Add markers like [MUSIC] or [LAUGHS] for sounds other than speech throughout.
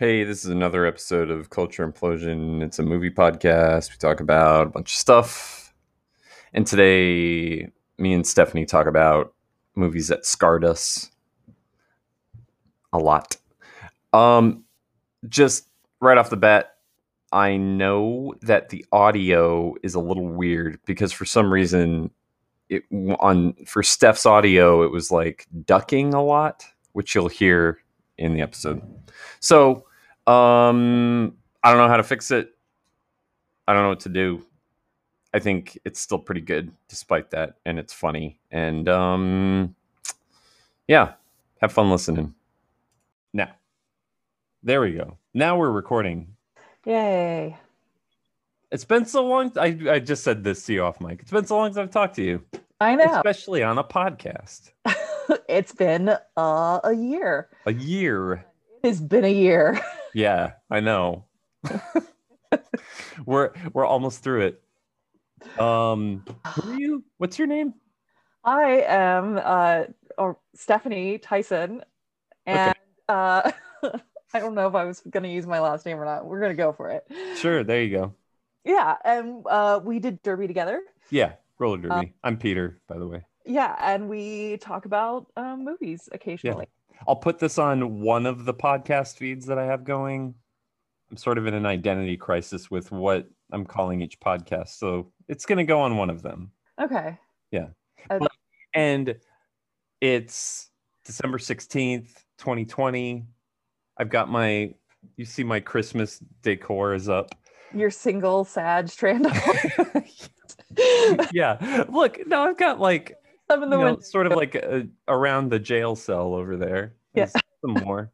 Hey, this is another episode of Culture Implosion. It's a movie podcast. We talk about a bunch of stuff. And today, me and Stephanie talk about movies that scarred us a lot. Um, just right off the bat, I know that the audio is a little weird because for some reason, it on for Steph's audio, it was like ducking a lot, which you'll hear in the episode. So, um, I don't know how to fix it. I don't know what to do. I think it's still pretty good despite that, and it's funny. And um, yeah, have fun listening. Now, there we go. Now we're recording. Yay. It's been so long. I, I just said this to you off mic. It's been so long since I've talked to you, I know. especially on a podcast. [LAUGHS] it's been uh, a year. A year. It's been a year. [LAUGHS] Yeah, I know. [LAUGHS] we're we're almost through it. Um, who are you? What's your name? I am uh, or Stephanie Tyson, and uh, [LAUGHS] I don't know if I was going to use my last name or not. We're going to go for it. Sure, there you go. Yeah, and uh, we did Derby together. Yeah, roller derby. I'm Peter, by the way. Yeah, and we talk about um, movies occasionally. I'll put this on one of the podcast feeds that I have going. I'm sort of in an identity crisis with what I'm calling each podcast, so it's going to go on one of them. Okay. Yeah. Uh, But- and it's December 16th, 2020. I've got my you see my Christmas decor is up. your single sad strand of [LAUGHS] yeah. Look, now I've got like in the you know, sort of like uh around the jail cell over there. Yeah. Some more.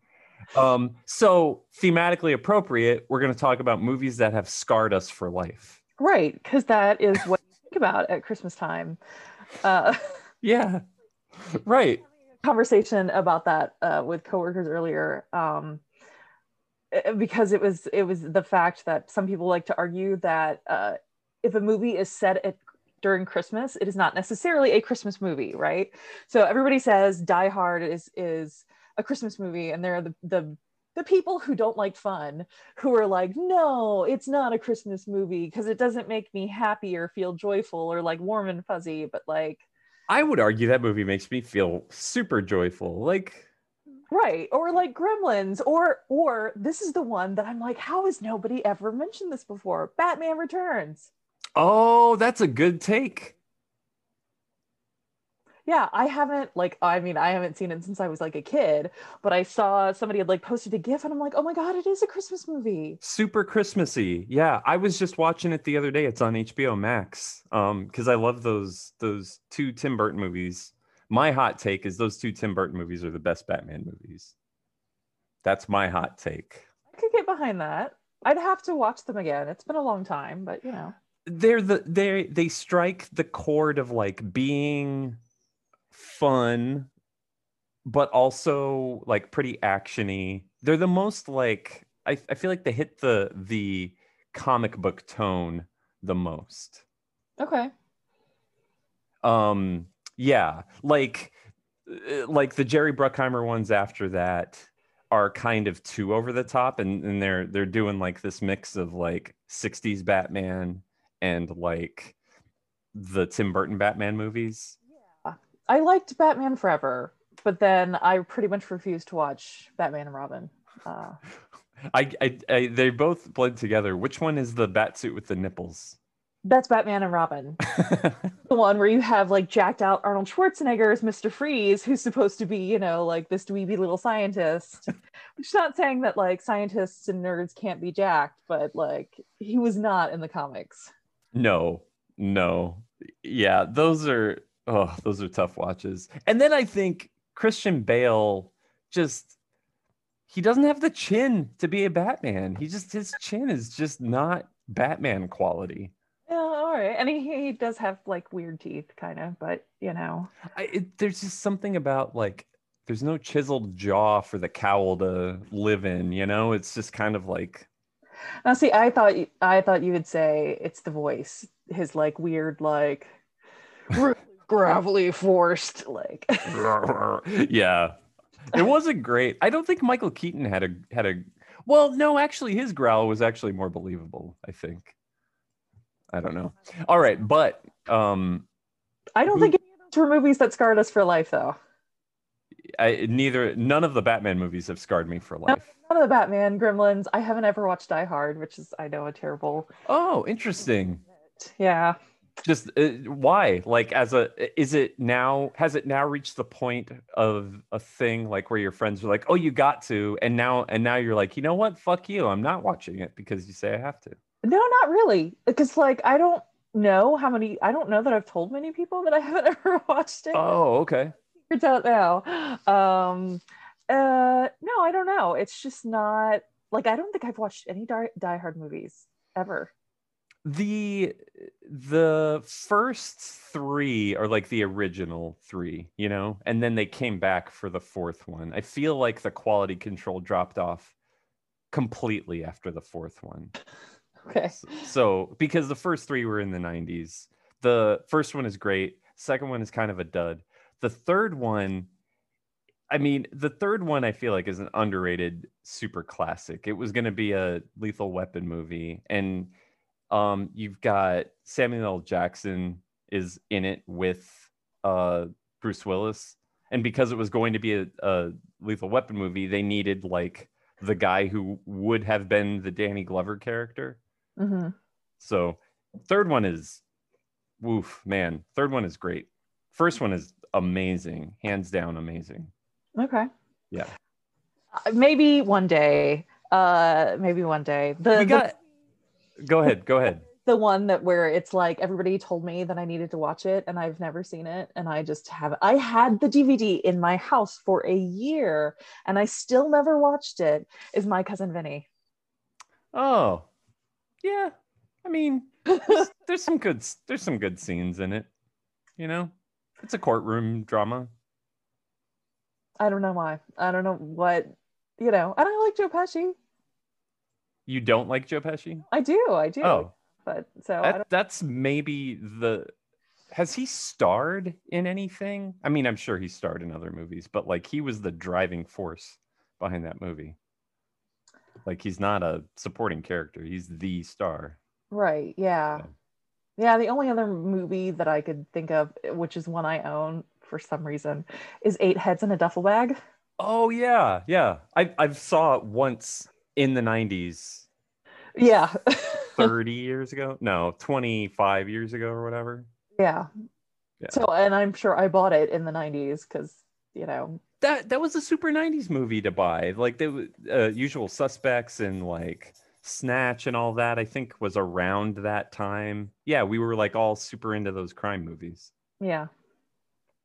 Um, so thematically appropriate, we're going to talk about movies that have scarred us for life. Right, because that is what you think about at Christmas time. Uh, Yeah. Right. conversation about that uh, with coworkers earlier um, eh, because it was it was the fact that some people like to argue that uh, if a movie is set at during Christmas, it is not necessarily a Christmas movie, right? So everybody says Die Hard is is a Christmas movie, and there are the the the people who don't like fun who are like, no, it's not a Christmas movie because it doesn't make me happy or feel joyful or like warm and fuzzy, but like I would argue that movie makes me feel super joyful. Like right or like gremlins or or this is the one that i'm like how has nobody ever mentioned this before batman returns Oh, that's a good take. yeah i haven't like i mean i haven't seen it since i was like a kid but i saw somebody had like posted a gif and i'm like oh my god it is a christmas movie Super Christmassy. Yeah, I was just watching it the other day. It's on HBO Max. Um, because I love those those two Tim Burton movies. My hot take is those two Tim Burton movies are the best Batman movies. That's my hot take. i could get behind that i'd have to watch them again it's been a long time but you know They're the they they strike the chord of like being fun, but also like pretty actiony. They're the most like I, I feel like they hit the the comic book tone the most. okay um yeah like uh, like the jerry bruckheimer ones after that are kind of too over the top and, and they're they're doing like this mix of like 60s batman and like the tim burton batman movies i liked batman forever but then i pretty much refused to watch batman and robin uh, [LAUGHS] I, I, I they both blend together which one is the bat suit with the nipples that's batman and robin [LAUGHS] the one where you have like jacked out Arnold Schwarzenegger as Mr. Freeze, who's supposed to be, you know, like this dweeby little scientist. [LAUGHS] Which is not saying that like scientists and nerds can't be jacked, but like he was not in the comics. No, no. Yeah, those are oh, those are tough watches. And then I think Christian Bale just he doesn't have the chin to be a Batman. He just his chin is just not Batman quality. Yeah, all right. And he, he does have like weird teeth, kind of, but you know. I, it, there's just something about like there's no chiseled jaw for the cowl to live in, you know? It's just kind of like Now, see, I thought you, I thought you would say it's the voice, his like weird, like [LAUGHS] gravelly, forced, like. [LAUGHS] [LAUGHS] yeah. it wasn't great. I don't think Michael Keaton had a had a well, no, actually his growl was actually more believable, I think. I don't know. All right, but um I don't think any of those were movies that scarred us for life, though. I neither none of the Batman movies have scarred me for life. None of the Batman, Gremlins. I haven't ever watched Die Hard, which is I know a terrible. Oh, interesting. Yeah. Just uh, why? Like, as a, is it now? Has it now reached the point of a thing like where your friends are like, "Oh, you got to," and now, and now you're like, you know what? Fuck you. I'm not watching it because you say I have to. No, not really. Because like I don't know how many. I don't know that I've told many people that I haven't [LAUGHS] ever watched it. Oh, okay. It's out now. Um, uh, no, I don't know. It's just not like I don't think I've watched any Die, Die Hard movies ever. the the first three are like the original three you know and then they came back for the fourth one i feel like the quality control dropped off completely after the fourth one [LAUGHS] Okay. S- so because the first three were in the 90s the first one is great second one is kind of a dud the third one i mean the third one i feel like is an underrated super classic it was going to be a lethal weapon movie and um you've got samuel L. jackson is in it with uh bruce willis and because it was going to be a, a lethal weapon movie they needed like the guy who would have been the danny glover character hmm so third one is woof, man. Third one is great. First one is amazing, hands down amazing. Okay. Yeah. Uh, Maybe one day. Uh, maybe one day. The we the- go ahead, go ahead. the one that where it's like everybody told me that I needed to watch it and I've never seen it and I just have I had the DVD in my house for a year and I still never watched it is my cousin Vinny. Oh. Yeah. I mean, there's, [LAUGHS] there's some good there's some good scenes in it. You know? It's a courtroom drama. I don't know why. I don't know what you know. and I don't like Joe Pesci. You don't like Joe Pesci? I do, I do. Oh, But so that, that's maybe the has he starred in anything? I mean, I'm sure he starred in other movies, but like he was the driving force behind that movie. Like he's not a supporting character, he's the star. right, yeah. Yeah. Yeah, the only other movie that I could think of, which is one I own for some reason, is Eight Heads in a Duffel Bag. Oh yeah, yeah. I I saw it once in the 90s, Yeah. [LAUGHS] 30 years ago. No, 25 years ago or whatever. yeah. Yeah. So, and I'm sure I bought it in the 90s because, you know, That that was a super 90s movie to buy. Like the uh, usual suspects and like Snatch and all that, I think was around that time. Yeah, we were like all super into those crime movies. yeah.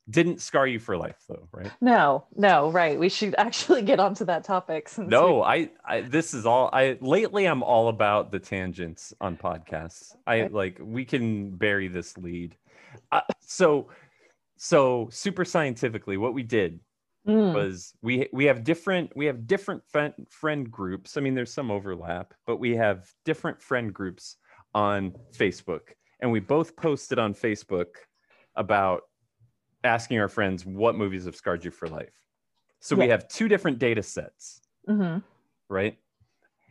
Didn't scar you for life though, right? No, no, right. We should actually get onto that topic. Since No, I, I this is all I lately I'm all about the tangents on podcasts. I like we can bury this lead. Uh, so so super scientifically what we did we, Mm, was we we have different we have different friend friend groups. I mean, there's some overlap, but we have different friend groups on Facebook, and we both posted on Facebook about asking our friends what movies have scarred you for life. So we have two different data sets, mhm. right?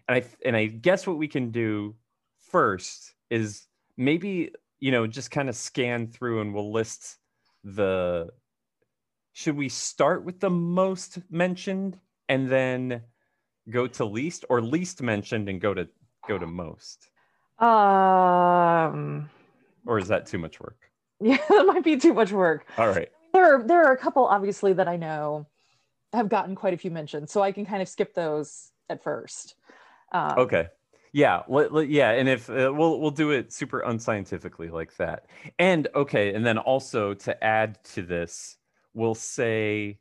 And I and I guess what we can do first is maybe you know just kind of scan through and we'll list the should we start with the most mentioned and then go to least or least mentioned and go to go to most? Um, or is that too much work? [LAUGHS] Yeah, that might be too much work. all right. There are there are a couple obviously that I know have gotten quite a few mentions, so I can kind of skip those at first. Um, okay. Yeah let, let- yeah and if uh, we'll we'll do it super unscientifically like that. And okay and then also to add to this we'll say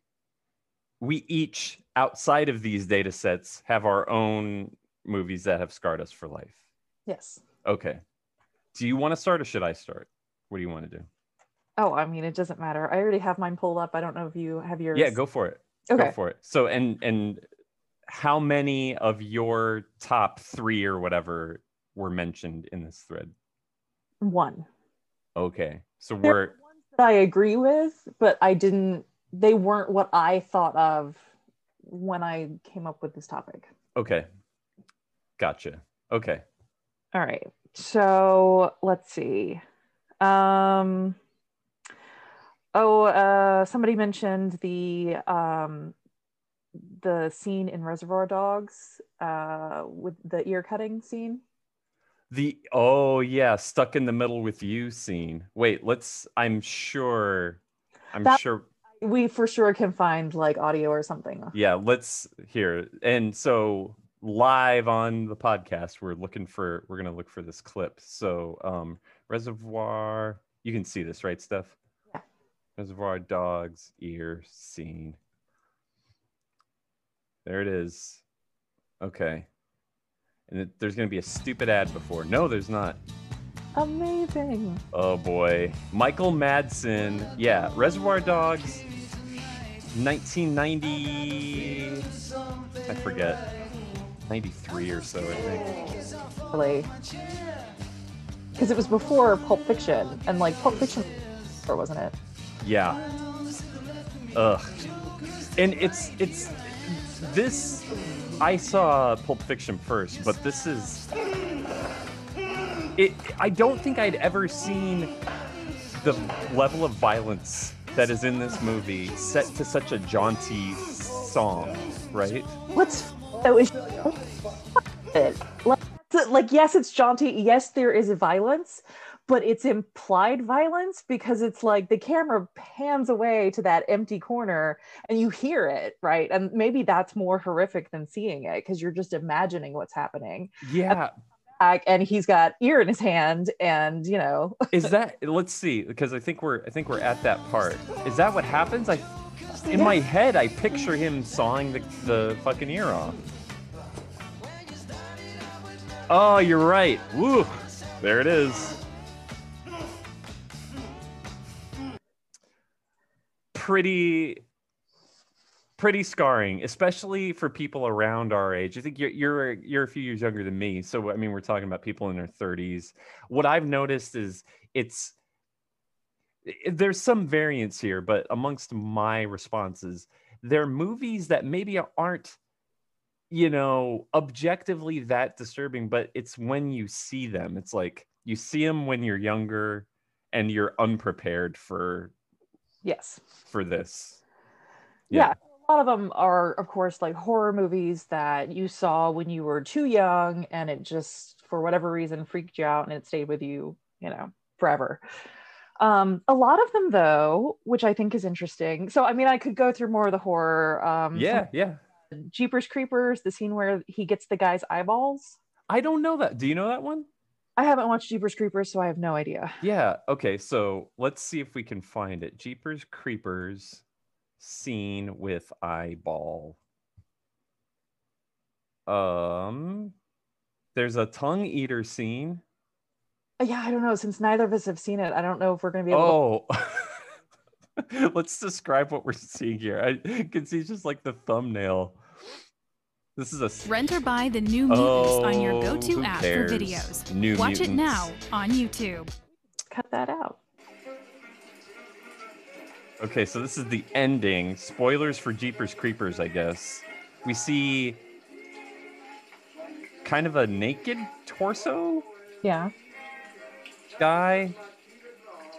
we each outside of these data sets have our own movies that have scarred us for life Yes. okay do you want to start or should i start what do you want to do Oh, I mean, it doesn't matter. I already have mine pulled up. I don't know if you have yours. yeah go for it Okay. go for it so and and how many of your top three or whatever were mentioned in this thread One. okay so we're are ones that I agree with, but I didn't. They weren't what I thought of when I came up with this topic. Okay. Gotcha. Okay. All right. So let's see. Um, oh, uh, somebody mentioned the um, the scene in Reservoir Dogs uh, with the ear cutting scene. The oh yeah, stuck in the middle with you scene. Wait, let's. I'm sure. I'm That- sure. We for sure can find like audio or something. Yeah, let's hear. And so live on the podcast, we're looking for. We're gonna look for this clip. So um, reservoir. You can see this, right, Steph? Yeah. Reservoir Dogs ear scene. There it is. Okay. And it, there's going to be a stupid ad before. No, there's not. Amazing. Oh boy. Michael Madsen. Yeah. Reservoir Dogs. 1990. I forget. 93 or so, I think. Really. Because it was before Pulp Fiction, and like Pulp Fiction, or wasn't it? Yeah. Ugh. And it's it's this I saw Pulp Fiction first, but this is it I don't think I'd ever seen the level of violence that is in this movie set to such a jaunty song, right? What's is like, like yes, it's jaunty. Yes, there is violence, but it's implied violence because it's like the camera pans away to that empty corner and you hear it, right? And maybe that's more horrific than seeing it because you're just imagining what's happening. Yeah. Like, and he's got ear in his hand, and you know, [LAUGHS] Is that let's see, because I think we're I think we're at that part. Is that what happens? I in Yeah. my head I picture him sawing the, the fucking ear off. Oh, you're right. Woo! There it is. Pretty pretty scarring, especially for people around our age. I think you're you're you're a few years younger than me, so I mean we're talking about people in their 30s. What I've noticed is it's there's some variance here, but amongst my responses, they're movies that maybe aren't you know objectively that disturbing, but it's when you see them. It's like you see them when you're younger and you're unprepared for yes, for this. yeah. A lot of them are, of course, like horror movies that you saw when you were too young, and it just, for whatever reason, freaked you out, and it stayed with you, you know, forever. Um, a lot of them, though, which I think is interesting. So, I mean, I could go through more of the horror. Um, Yeah, yeah. Jeepers Creepers, the scene where he gets the guy's eyeballs. I don't know that. Do you know that one? I haven't watched Jeepers Creepers, so I have no idea. Yeah. Okay. So let's see if we can find it. Jeepers Creepers scene with eyeball. Um, there's a tongue eater scene. Uh, Yeah, I don't know. Since neither of us have seen it, I don't know if we're going to be able Oh, [LAUGHS] let's describe what we're seeing here. I can see just like the thumbnail. This is a s- Rent or buy the New Mutants on your Oh, go-to app cares? for videos. New Watch it now on YouTube. cut that out. Okay, so this is the ending. Spoilers for Jeepers Creepers, I guess. We see kind of a naked torso Yeah. guy.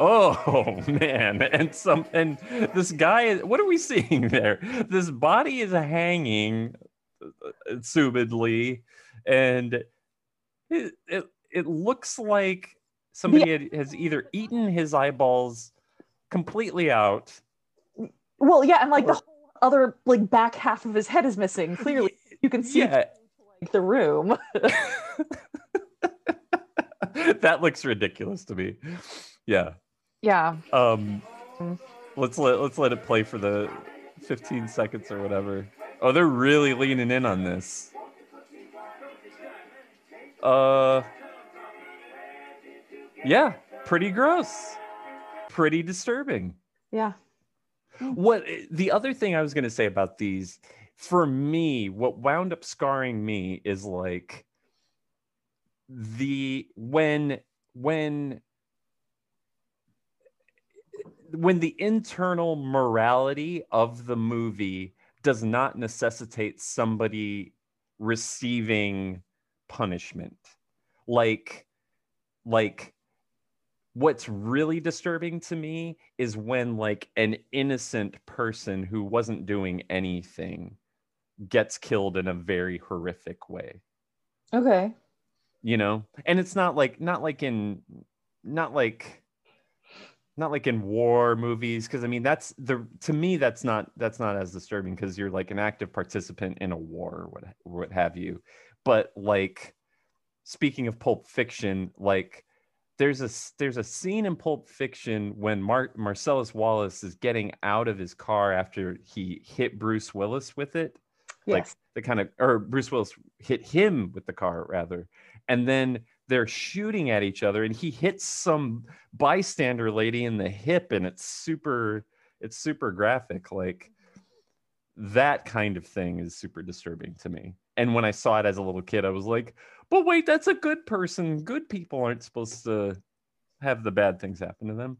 Oh [LAUGHS] man, and some and this guy what are we seeing there? This body is hanging assumedly. And it it, it looks like somebody had, has either eaten his eyeballs completely out. Well, yeah, and like the whole other like back half of his head is missing. Clearly, [LAUGHS] you can see yeah. like, the room. [LAUGHS] [LAUGHS] that looks ridiculous to me. Yeah. Yeah. um let's let let's let it play for the 15 seconds or whatever oh they're really leaning in on this. Uh yeah pretty gross. Pretty disturbing. Yeah. what the other thing I was going to say about these, for me, what wound up scarring me is like the when when when the internal morality of the movie does not necessitate somebody receiving punishment. Like, like what's really disturbing to me is when like an innocent person who wasn't doing anything gets killed in a very horrific way Okay. you know and it's not like not like in not like not like in war movies because i mean that's the to me that's not that's not as disturbing because you're like an active participant in a war or what what have you. But like speaking of pulp fiction like there's a there's a scene in pulp fiction when Mar- marcellus wallace is getting out of his car after he hit bruce willis with it. Like Yes. the kind of or Bruce Willis hit him with the car rather, and then they're shooting at each other, and he hits some bystander lady in the hip, and it's super it's super graphic. Like that kind of thing is super disturbing to me. And when I saw it as a little kid, I was like, but wait, that's a good person. Good people aren't supposed to have the bad things happen to them.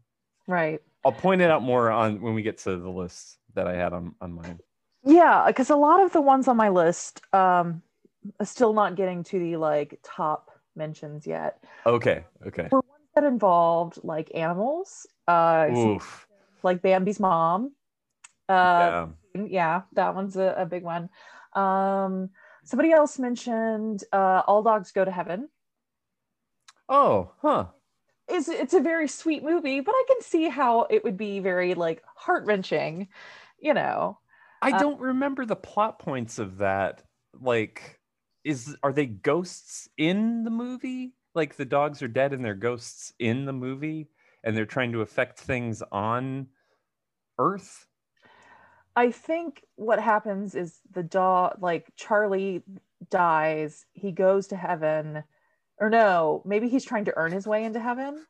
right. I'll point it out more on when we get to the list that I had on, on mine. Yeah, because a lot of the ones on my list um still not getting to the like top mentions yet. Okay, okay. Were ones that involved like animals, uh Oof. like Bambi's mom. Uh yeah. yeah, that one's a, a big one. Um somebody else mentioned uh All Dogs Go to Heaven. Oh, huh. It's it's a very sweet movie, but I can see how it would be very like heart-wrenching, you know. I Uh, don't remember the plot points of that. Like, is are they ghosts in the movie? Like the dogs are dead and they're ghosts in the movie, and they're trying to affect things on Earth. I think what happens is the dog, like Charlie dies, he goes to heaven, or no, maybe he's trying to earn his way into heaven.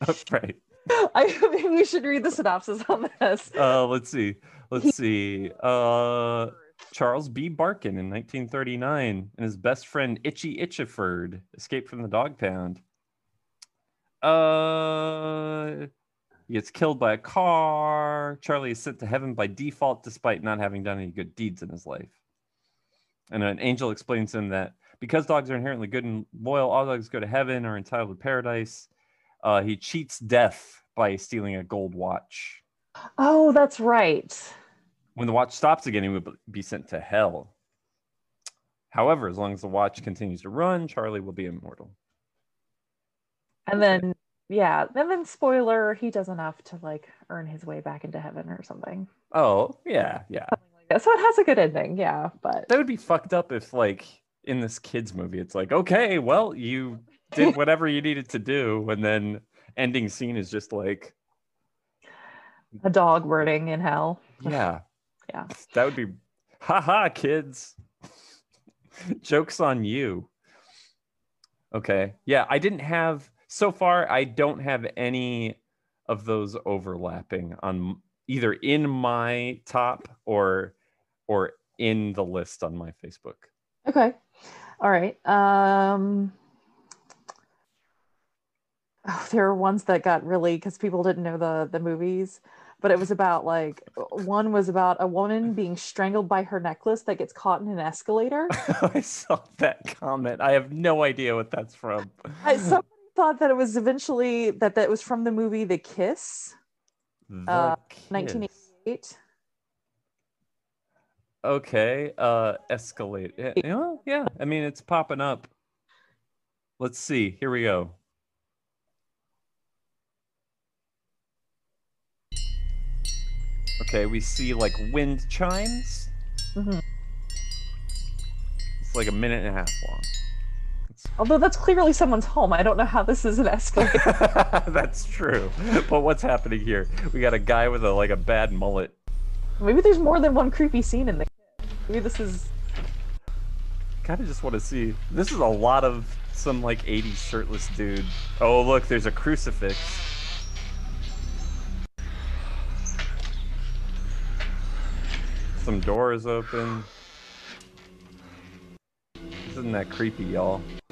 That's [LAUGHS] right. [LAUGHS] I maybe we should read the synopsis on this. Uh, let's see. Let's He- see. Uh, Charles B. Barkin in 1939 and his best friend Itchy Itchiford escaped from the dog pound. Uh, he gets killed by a car. Charlie is sent to heaven by default despite not having done any good deeds in his life. And an angel explains to him that because dogs are inherently good and loyal, all dogs go to heaven or entitled to paradise. Uh, he cheats death by stealing a gold watch. Oh, that's right. When the watch stops again, he would be sent to hell. However, as long as the watch continues to run, Charlie will be immortal. And then yeah, and then spoiler, he does enough to like earn his way back into heaven or something. Oh, yeah, yeah. Yeah, so it has a good ending, yeah. But That would be fucked up if, like, in this kids' movie, it's like, okay, well, you did whatever you needed to do, and then ending scene is just like, a dog burning in hell. yeah, Yeah. that would be, haha, kids. Jokes on you. Okay. Yeah, I didn't have so far I don't have any of those overlapping on either in my top or or in the list on my Facebook. Okay. All right. Um oh, there are ones that got really because people didn't know the the movies, but it was about like one was about a woman being strangled by her necklace that gets caught in an escalator. [LAUGHS] I saw that comment. I have no idea what that's from. I, somebody thought that it was eventually that that was from the movie The Kiss, The uh, Kiss. 1988. Okay. Uh escalate. Yeah, yeah, yeah. I mean it's popping up. Let's see. Here we go. Okay, we see like wind chimes. Mhm. It's like a minute and a half long. Although that's clearly someone's home. I don't know how this is an escalator. [LAUGHS] That's true. But what's happening here? We got a guy with a like a bad mullet. Maybe there's more than one creepy scene in the. Maybe this is. Kind of just want to see. This is a lot of some like 80s shirtless dude. Oh, look, there's a crucifix. Some doors open. Isn't that creepy, y'all? [LAUGHS]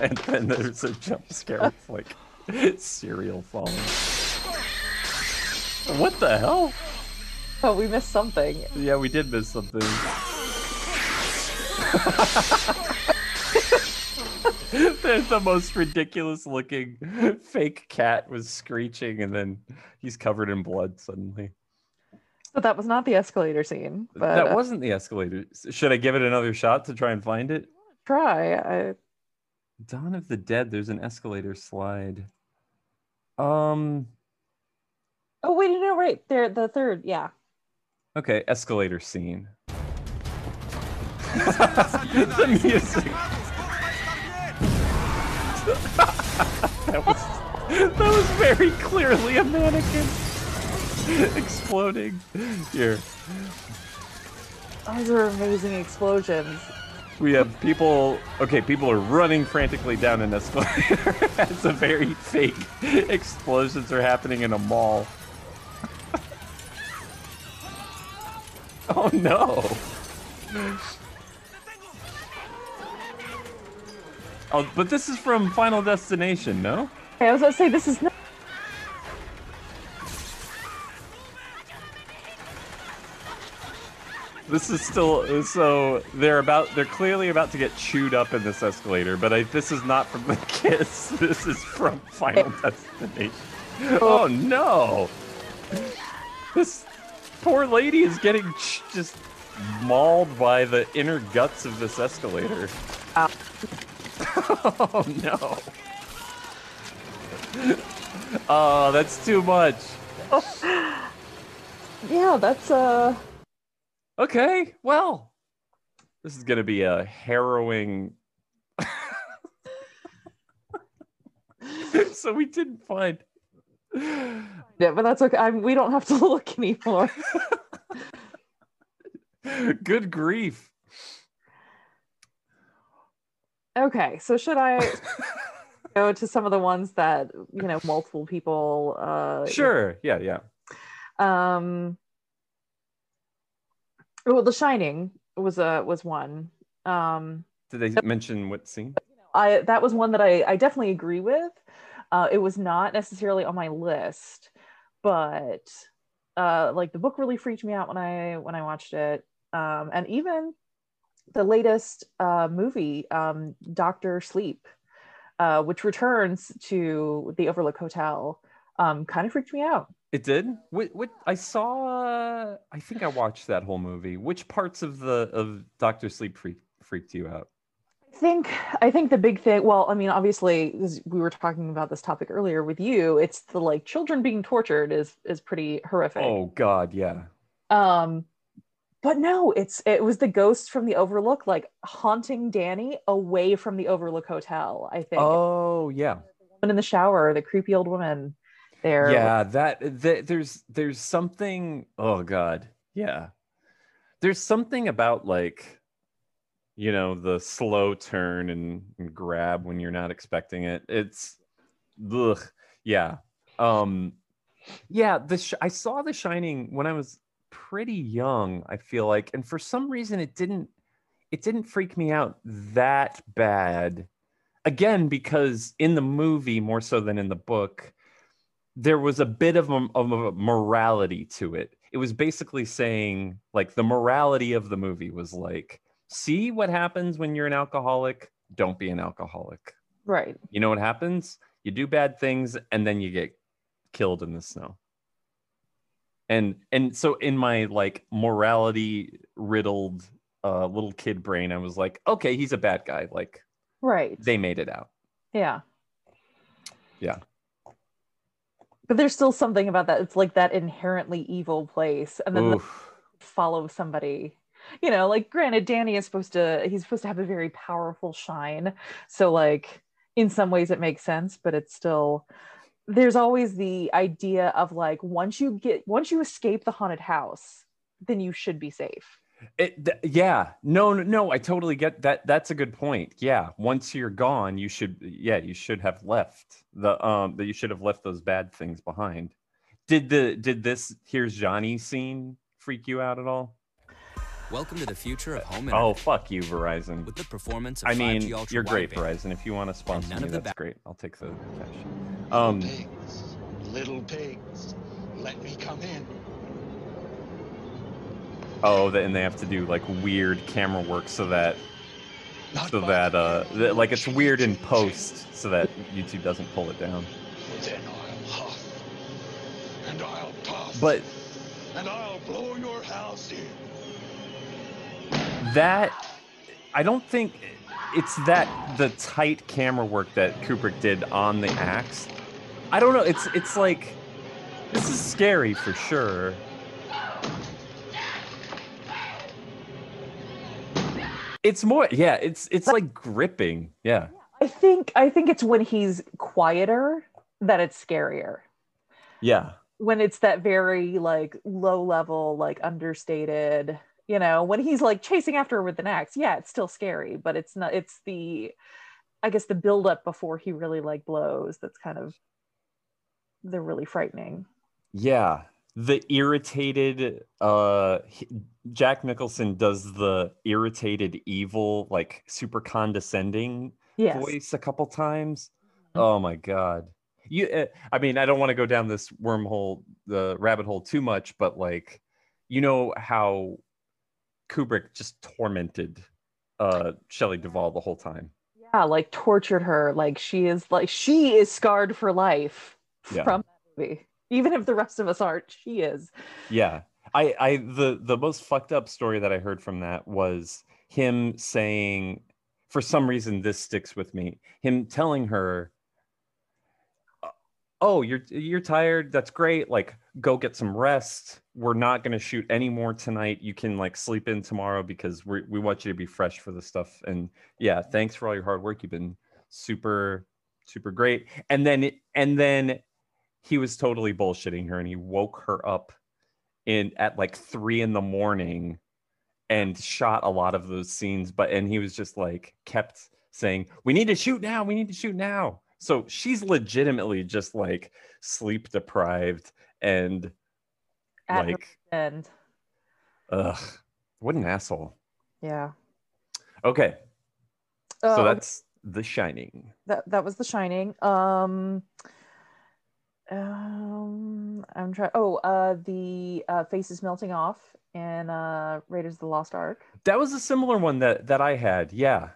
and then there's a jump scare with like cereal falling. What the hell? Oh, we missed something. Yeah, we did miss something. [LAUGHS] [LAUGHS] There's the most ridiculous looking fake cat was screeching and then he's covered in blood suddenly. But that was not the escalator scene. But that uh, wasn't the escalator. Should I give it another shot to try and find it? try. I, Dawn of the Dead, there's an escalator slide. Um oh wait, no, right there, the third. Yeah. okay, escalator scene. [LAUGHS] [LAUGHS] the music. [LAUGHS] that was very clearly a mannequin [LAUGHS] exploding. Here. Those are amazing explosions. We have people. Okay, people are running frantically down an escalator [LAUGHS] as a very fake explosions are happening in a mall. oh no! Oh, but this is from Final Destination, no? Okay, I was gonna say this is not. This is still so they're about they're clearly about to get chewed up in this escalator, but I, this is not from the [LAUGHS] kiss. This is from Final [LAUGHS] Destination. Oh no! This poor lady is getting ch- just mauled by the inner guts of this escalator. [LAUGHS] Oh no! [LAUGHS] Oh, that's too much. [LAUGHS] Yeah, that's uh. Okay, well, this is gonna be a harrowing. [LAUGHS] so we didn't find. Yeah, but that's okay. I'm, we don't have to look anymore. Good grief! Okay, so should I go to some of the ones that you know multiple people? Uh, Sure, yeah, yeah. Um. Well, The Shining was a was one. Um, Did they mention what scene? I that was one that I I definitely agree with. Uh, it was not necessarily on my list, but uh, like the book really freaked me out when I when I watched it, um, and even the latest uh, movie, um, Doctor Sleep, uh, which returns to the Overlook Hotel, um, kind of freaked me out. It did. What? What? I saw. I think I watched that whole movie. Which parts of the of Doctor Sleep freak, freaked you out? I think I think the big thing. Well, I mean, obviously, as we were talking about this topic earlier with you. It's the like children being tortured is is pretty horrific. Oh God, yeah. Um, but no, it's it was the ghost from the Overlook, like haunting Danny away from the Overlook Hotel. I think. Oh yeah. The woman in the shower, the creepy old woman. There. Yeah, that, that there's there's something. Oh God, yeah. There's something about like, you know, the slow turn and, and grab when you're not expecting it. It's, ugh, yeah. Um, yeah. The sh- I saw The Shining when I was pretty young. I feel like, and for some reason, it didn't it didn't freak me out that bad. Again, because in the movie more so than in the book there was a bit of a, of a morality to it. It was basically saying, like, the morality of the movie was like, see what happens when you're an alcoholic? Don't be an alcoholic. Right. You know what happens? You do bad things and then you get killed in the snow. And and so in my like morality riddled uh, little kid brain, I was like, okay, he's a bad guy. Like Right. they made it out. Yeah. Yeah. But there's still something about that. It's like that inherently evil place, and then the follow somebody. You know, like granted, Danny is supposed to he's supposed to have a very powerful shine. So like in some ways it makes sense, but it's still there's always the idea of like once you get once you escape the haunted house, then you should be safe. It, th- yeah, no, no, no. I totally get that. That's a good point. Yeah, once you're gone, you should, yeah, you should have left the, um, that you should have left those bad things behind. Did the, did this here's Johnny scene freak you out at all? Welcome to the future of home Oh, fuck you, Verizon. With the performance of I 5G mean, ultra you're great, wideband. Verizon. If you want to sponsor me, that's ba- great. I'll take the cash. Little Um, pigs, little pigs, Let me come in. Oh, and they have to do like weird camera work so that Not so that uh the th- like it's weird in post so that YouTube doesn't pull it down. Then I'll huff. And I'll puff. But And I'll blow your house in. that I don't think it's that the tight camera work that Kubrick did on the axe. I don't know. It's it's like this is scary for sure. It's more yeah, it's it's like gripping. Yeah. I think I think it's when he's quieter that it's scarier. Yeah. When it's that very like low level, like understated, you know, when he's like chasing after her with an axe, yeah, it's still scary, but it's not it's the I guess the buildup before he really like blows that's kind of they're really frightening. Yeah. The irritated uh Jack Nicholson does the irritated evil like super condescending Yes. voice a couple times. Mhm. Oh my god. You uh, I mean, I don't want to go down this wormhole the rabbit hole too much, but like you know how Kubrick just tormented uh Shelley Duvall the whole time. Yeah, like tortured her. Like she is like she is scarred for life Yeah. from that movie. Even if the rest of us aren't, she is. Yeah. I I the the most fucked up story that I heard from that was him saying for some reason this sticks with me. Him telling her oh, oh you're you're tired that's great like go get some rest we're not going to shoot any more tonight you can like sleep in tomorrow because we we want you to be fresh for the stuff and yeah thanks for all your hard work you've been super super great and then it, and then he was totally bullshitting her and he woke her up in at like three in the morning and shot a lot of those scenes but and he was just like kept saying we need to shoot now we need to shoot now so she's legitimately just like sleep deprived and At like end. ugh what an asshole Yeah. okay Oh, so that's the shining that that was The Shining. Um, um, I'm trying. Oh, uh, the uh, face is melting off in uh, Raiders of the Lost Ark. that was a similar one that that i had yeah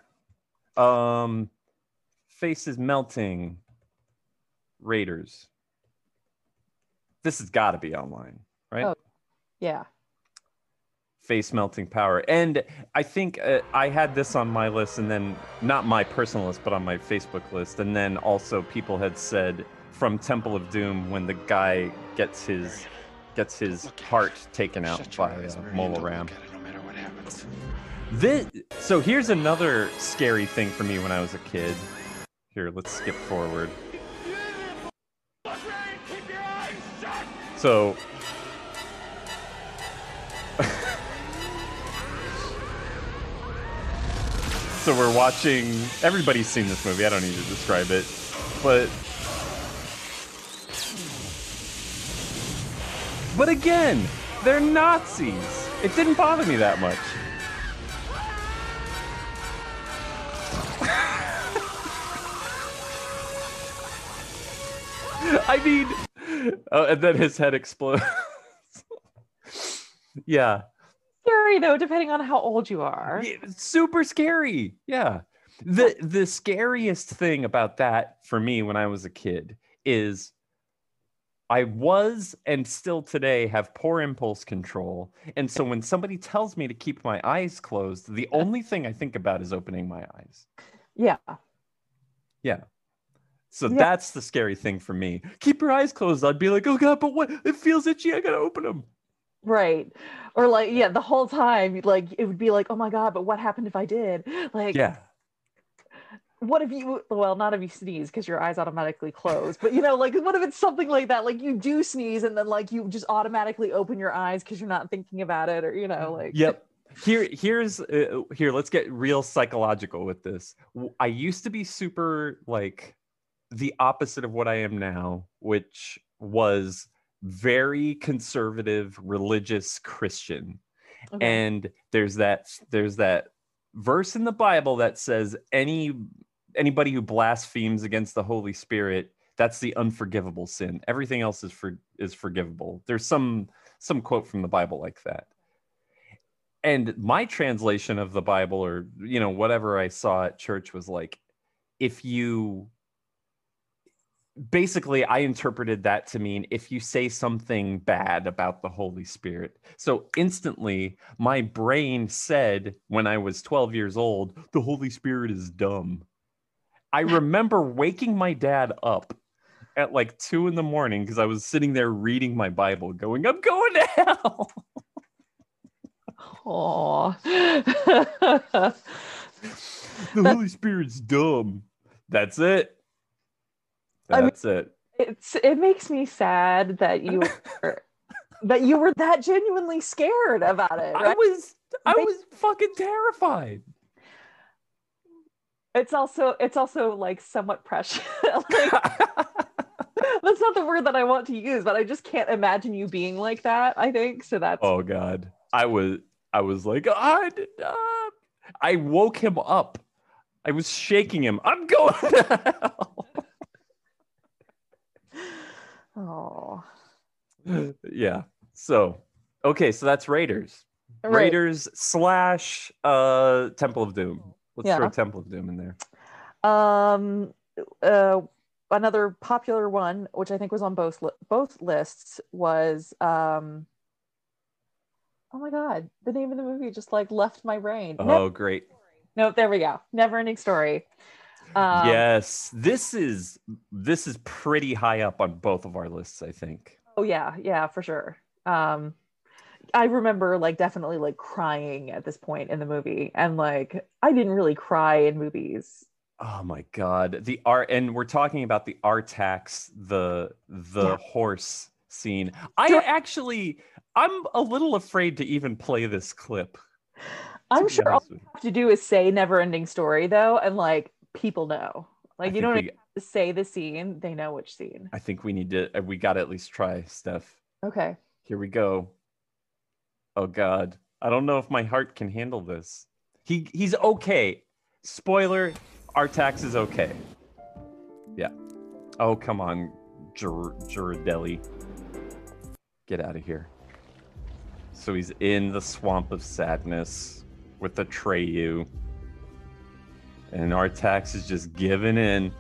um face is melting raiders this has got to be online right Oh. Yeah. face melting power and i think uh, i had this on my list and then not my personal list but on my facebook list and then also people had said from temple of doom when the guy gets his gets his heart taken out by eyes, uh, mola ram look at it, no matter what happens. this so here's another scary thing for me when i was a kid. Here let's skip forward. So [LAUGHS] so we're watching everybody's seen this movie i don't need to describe it but but again they're nazis it didn't bother me that much [LAUGHS] I mean, oh, and then his head explodes. [LAUGHS] yeah, Scary though, depending on how old you are. Yeah, super scary. Yeah, the the scariest thing about that for me when I was a kid is I was and still today have poor impulse control, and so when somebody tells me to keep my eyes closed, the only thing I think about is opening my eyes. Yeah. Yeah. So Yeah. that's the scary thing for me. Keep your eyes closed. I'd be like, oh god, but what? It feels itchy. I gotta open them. Right. Or like, yeah, the whole time, like it would be like, oh my God, but what happened if I did? Like, Yeah. What if you well not if you sneeze because your eyes automatically close but you know like what if it's something like that like you do sneeze and then like you just automatically open your eyes because you're not thinking about it or you know like Yep. Here, here's uh, here. Let's get real psychological with this. i used to be super like the opposite of what I am now, which was very conservative, religious Christian. Okay. and there's that there's that verse in the bible that says any anybody who blasphemes against the holy spirit That's the unforgivable sin. Everything else is for is forgivable. There's some some quote from the Bible like that. And my translation of the Bible or you know whatever I saw at church was like if you basically I interpreted that to mean if you say something bad about the Holy Spirit. So instantly my brain said when I was 12 years old, the Holy Spirit is dumb. I remember waking my dad up at like two in the morning because I was sitting there reading my Bible, going, I'm going to hell. Aw. the Holy Spirit's dumb. That's it. I mean- That's it. it's it makes me sad that you were, that you were that genuinely scared about it. I was I was fucking terrified. It's also it's also like somewhat precious. [LAUGHS] like, [LAUGHS] that's not the word that I want to use, but I just can't imagine you being like that. I think so. That's oh god. I was I was like, I did not. I woke him up. I was shaking him. I'm going to hell. oh yeah. So okay, so that's Raiders. Right. Raiders slash uh Temple of Doom. Let's Yeah. throw Temple of Doom in there. Um, uh, another popular one, which I think was on both li- both lists, was um. Oh my god, the name of the movie just like left my brain. Oh great. no, there we go. Never ending story. Um, yes. This is this is pretty high up on both of our lists, I think. Oh yeah, yeah, for sure. Um I remember like definitely like crying at this point in the movie and like I didn't really cry in movies. Oh my god. The art and we're talking about the Artax, the the Yeah. horse scene. I actually I'm a little afraid to even play this clip. I'm sure all you have to do is say never ending story though and like people know. Like you don't we- have to say the scene, they know which scene. I think we need to uh, we got to at least try, Steph. Okay. Here we go. Oh god. I don't know if my heart can handle this. He he's okay. Spoiler, Artax is okay. Yeah. Oh, come on, Gir- Girardelli. Get out of here. So he's in the swamp of sadness with Atreyu. And Artax is just giving in.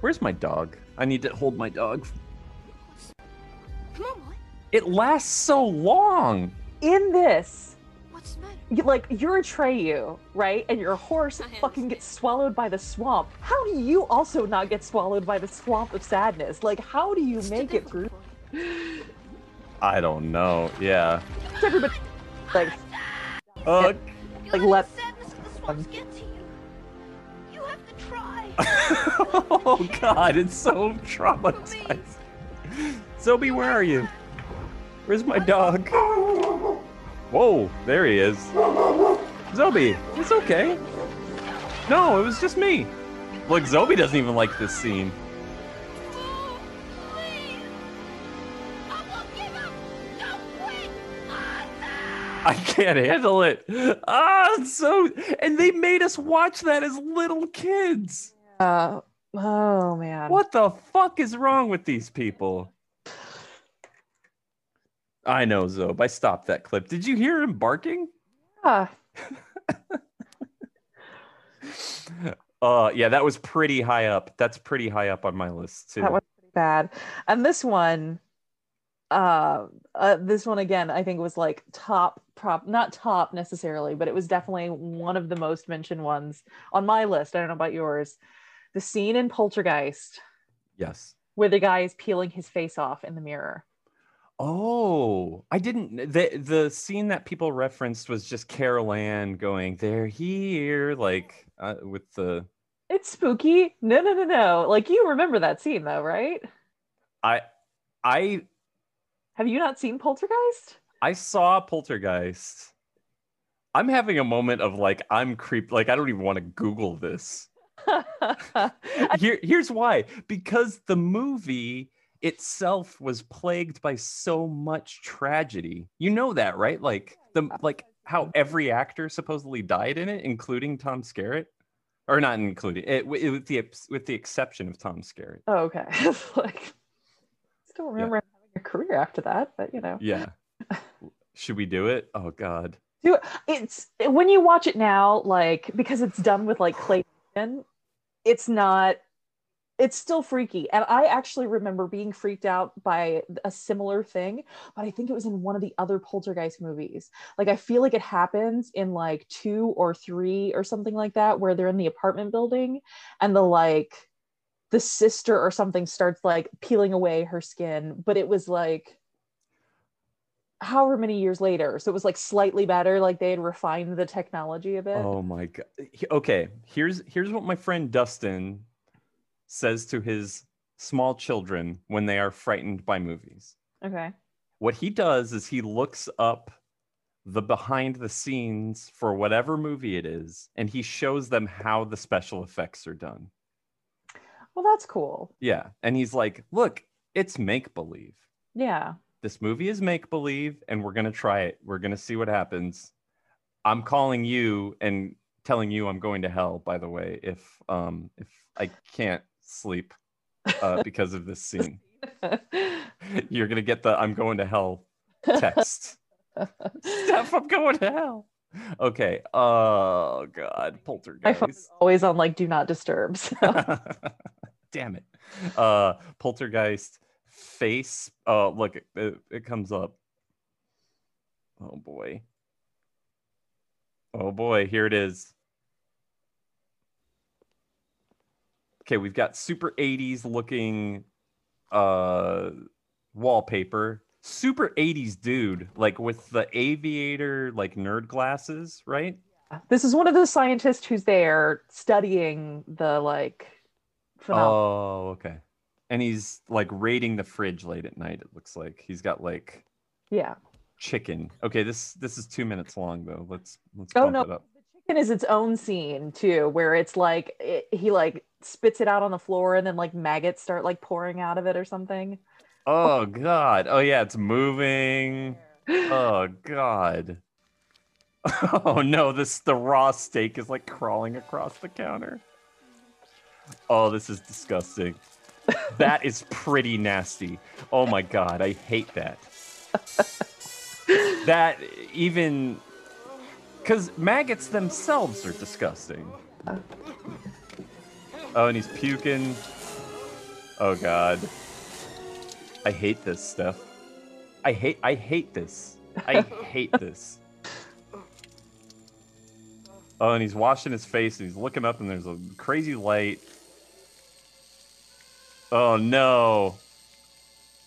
Where's my dog? I need to hold my dog. Come on, boy. It lasts so long. In this, What's the matter? you, like you're Atreyu, right? And your horse I fucking understand. gets swallowed by the swamp. How do you also not get swallowed by the swamp of sadness? Like how do you It's make it through. I don't know. Yeah. everybody like Uh, You Like, let let- the sadness of the swamps get to you. You have to try. [LAUGHS] oh god, it's so traumatizing. Zoe, where are you? Where's my dog? Whoa, there he is. Zoe, it's okay. No, it was just me. Look, Zoe doesn't even like this scene. I won't give up. Don't quit. Artax! I can't handle it. Ah, so and they made us watch that as little kids. uh oh man. What the fuck is wrong with these people? I know, Zob. I stopped that clip. Did you hear him barking? Yeah. [LAUGHS] Uh, yeah, that was pretty high up. That's pretty high up on my list too. That was pretty bad. And this one, uh, uh, this one again, I think was like top, prop, not top necessarily, but it was definitely one of the most mentioned ones on my list. I don't know about yours. The scene in Poltergeist yes. where the guy is peeling his face off in the mirror. Oh, I didn't. The the scene that people referenced was just Carol Anne going, "They're here," like uh, with the. It's spooky. No, no, no, no. Like you remember that scene though, right? I, I, Have you not seen Poltergeist? I saw Poltergeist. I'm having a moment of like I'm creeped. Like I don't even want to Google this. [LAUGHS] Here, here's why. Because the movie itself was plagued by so much tragedy. You know that, right? Like the like how every actor supposedly died in it, including Tom Skerritt, or not including it, wi- with the with the exception of Tom Skerritt. Oh, okay. [LAUGHS] like, still remember him having a career after that, but you know, Yeah. [LAUGHS] Should we do it? Oh God. do it. it's when you watch it now, like because it's done with like claymation, it's not. It's still freaky, and I actually remember being freaked out by a similar thing, but I think it was in one of the other Poltergeist movies. Like I feel like it happens in like two or three or something like that, where they're in the apartment building, and the like the sister or something starts like peeling away her skin, but it was like however many years later. So it was like slightly better, like they had refined the technology a bit. Oh my God. Okay. Here's here's what my friend Dustin says to his small children when they are frightened by movies. Okay. What he does is he looks up the behind the scenes for whatever movie it is, and he shows them how the special effects are done. Well, that's cool. Yeah. And he's like, look, it's make believe. Yeah. This movie is make believe, and we're going to try it. We're going to see what happens. I'm calling you and telling you I'm going to hell, by the way, if um if I can't sleep uh, because of this scene. [LAUGHS] You're going to get the I'm going to hell text. [LAUGHS] Steph, I'm going to hell. Okay. Oh God, My poltergeist. is always on like do not disturb. So. [LAUGHS] Damn it. Uh poltergeist face. Oh, look, it, it comes up. Oh boy. Oh boy, here it is. Okay, we've got super 80s looking uh wallpaper. Super 80s dude, like with the aviator like nerd glasses, right? this is one of the scientists who's there studying the like phenomena. Oh, okay. And he's like raiding the fridge late at night. It looks like he's got like yeah. chicken. Okay, this this is two minutes long though. Let's let's Oh bump no, it up. Is its own scene too, where it's like it, he like spits it out on the floor and then like maggots start like pouring out of it or something. Oh god. Oh yeah, it's moving. Oh god. [LAUGHS] Oh no, this the raw steak is like crawling across the counter. Oh, this is disgusting. That is pretty nasty. Oh my god, I hate that. [LAUGHS] that even because maggots themselves are disgusting. Oh, and he's puking. Oh god. I hate this stuff. I hate I hate this. I hate this. Oh, and he's washing his face and he's looking up and there's a crazy light. Oh no.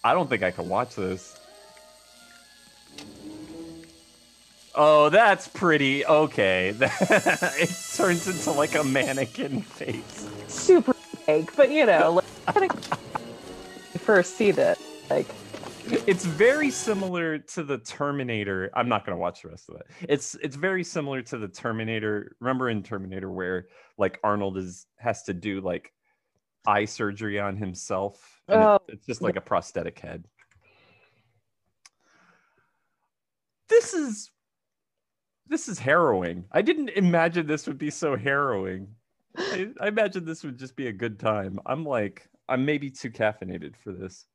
I don't think I can watch this. Oh, that's pretty okay. [LAUGHS] it turns into like a mannequin face. Super fake, but you know, like, you first see that like it's very similar to the Terminator. I'm not gonna watch the rest of it. It's it's very similar to the Terminator. Remember in Terminator where like Arnold is has to do like eye surgery on himself. it- Oh, it's just like a prosthetic head. This is this is harrowing. I didn't imagine this would be so harrowing. I, [LAUGHS] I imagined this would just be a good time. I'm like, I'm maybe too caffeinated for this.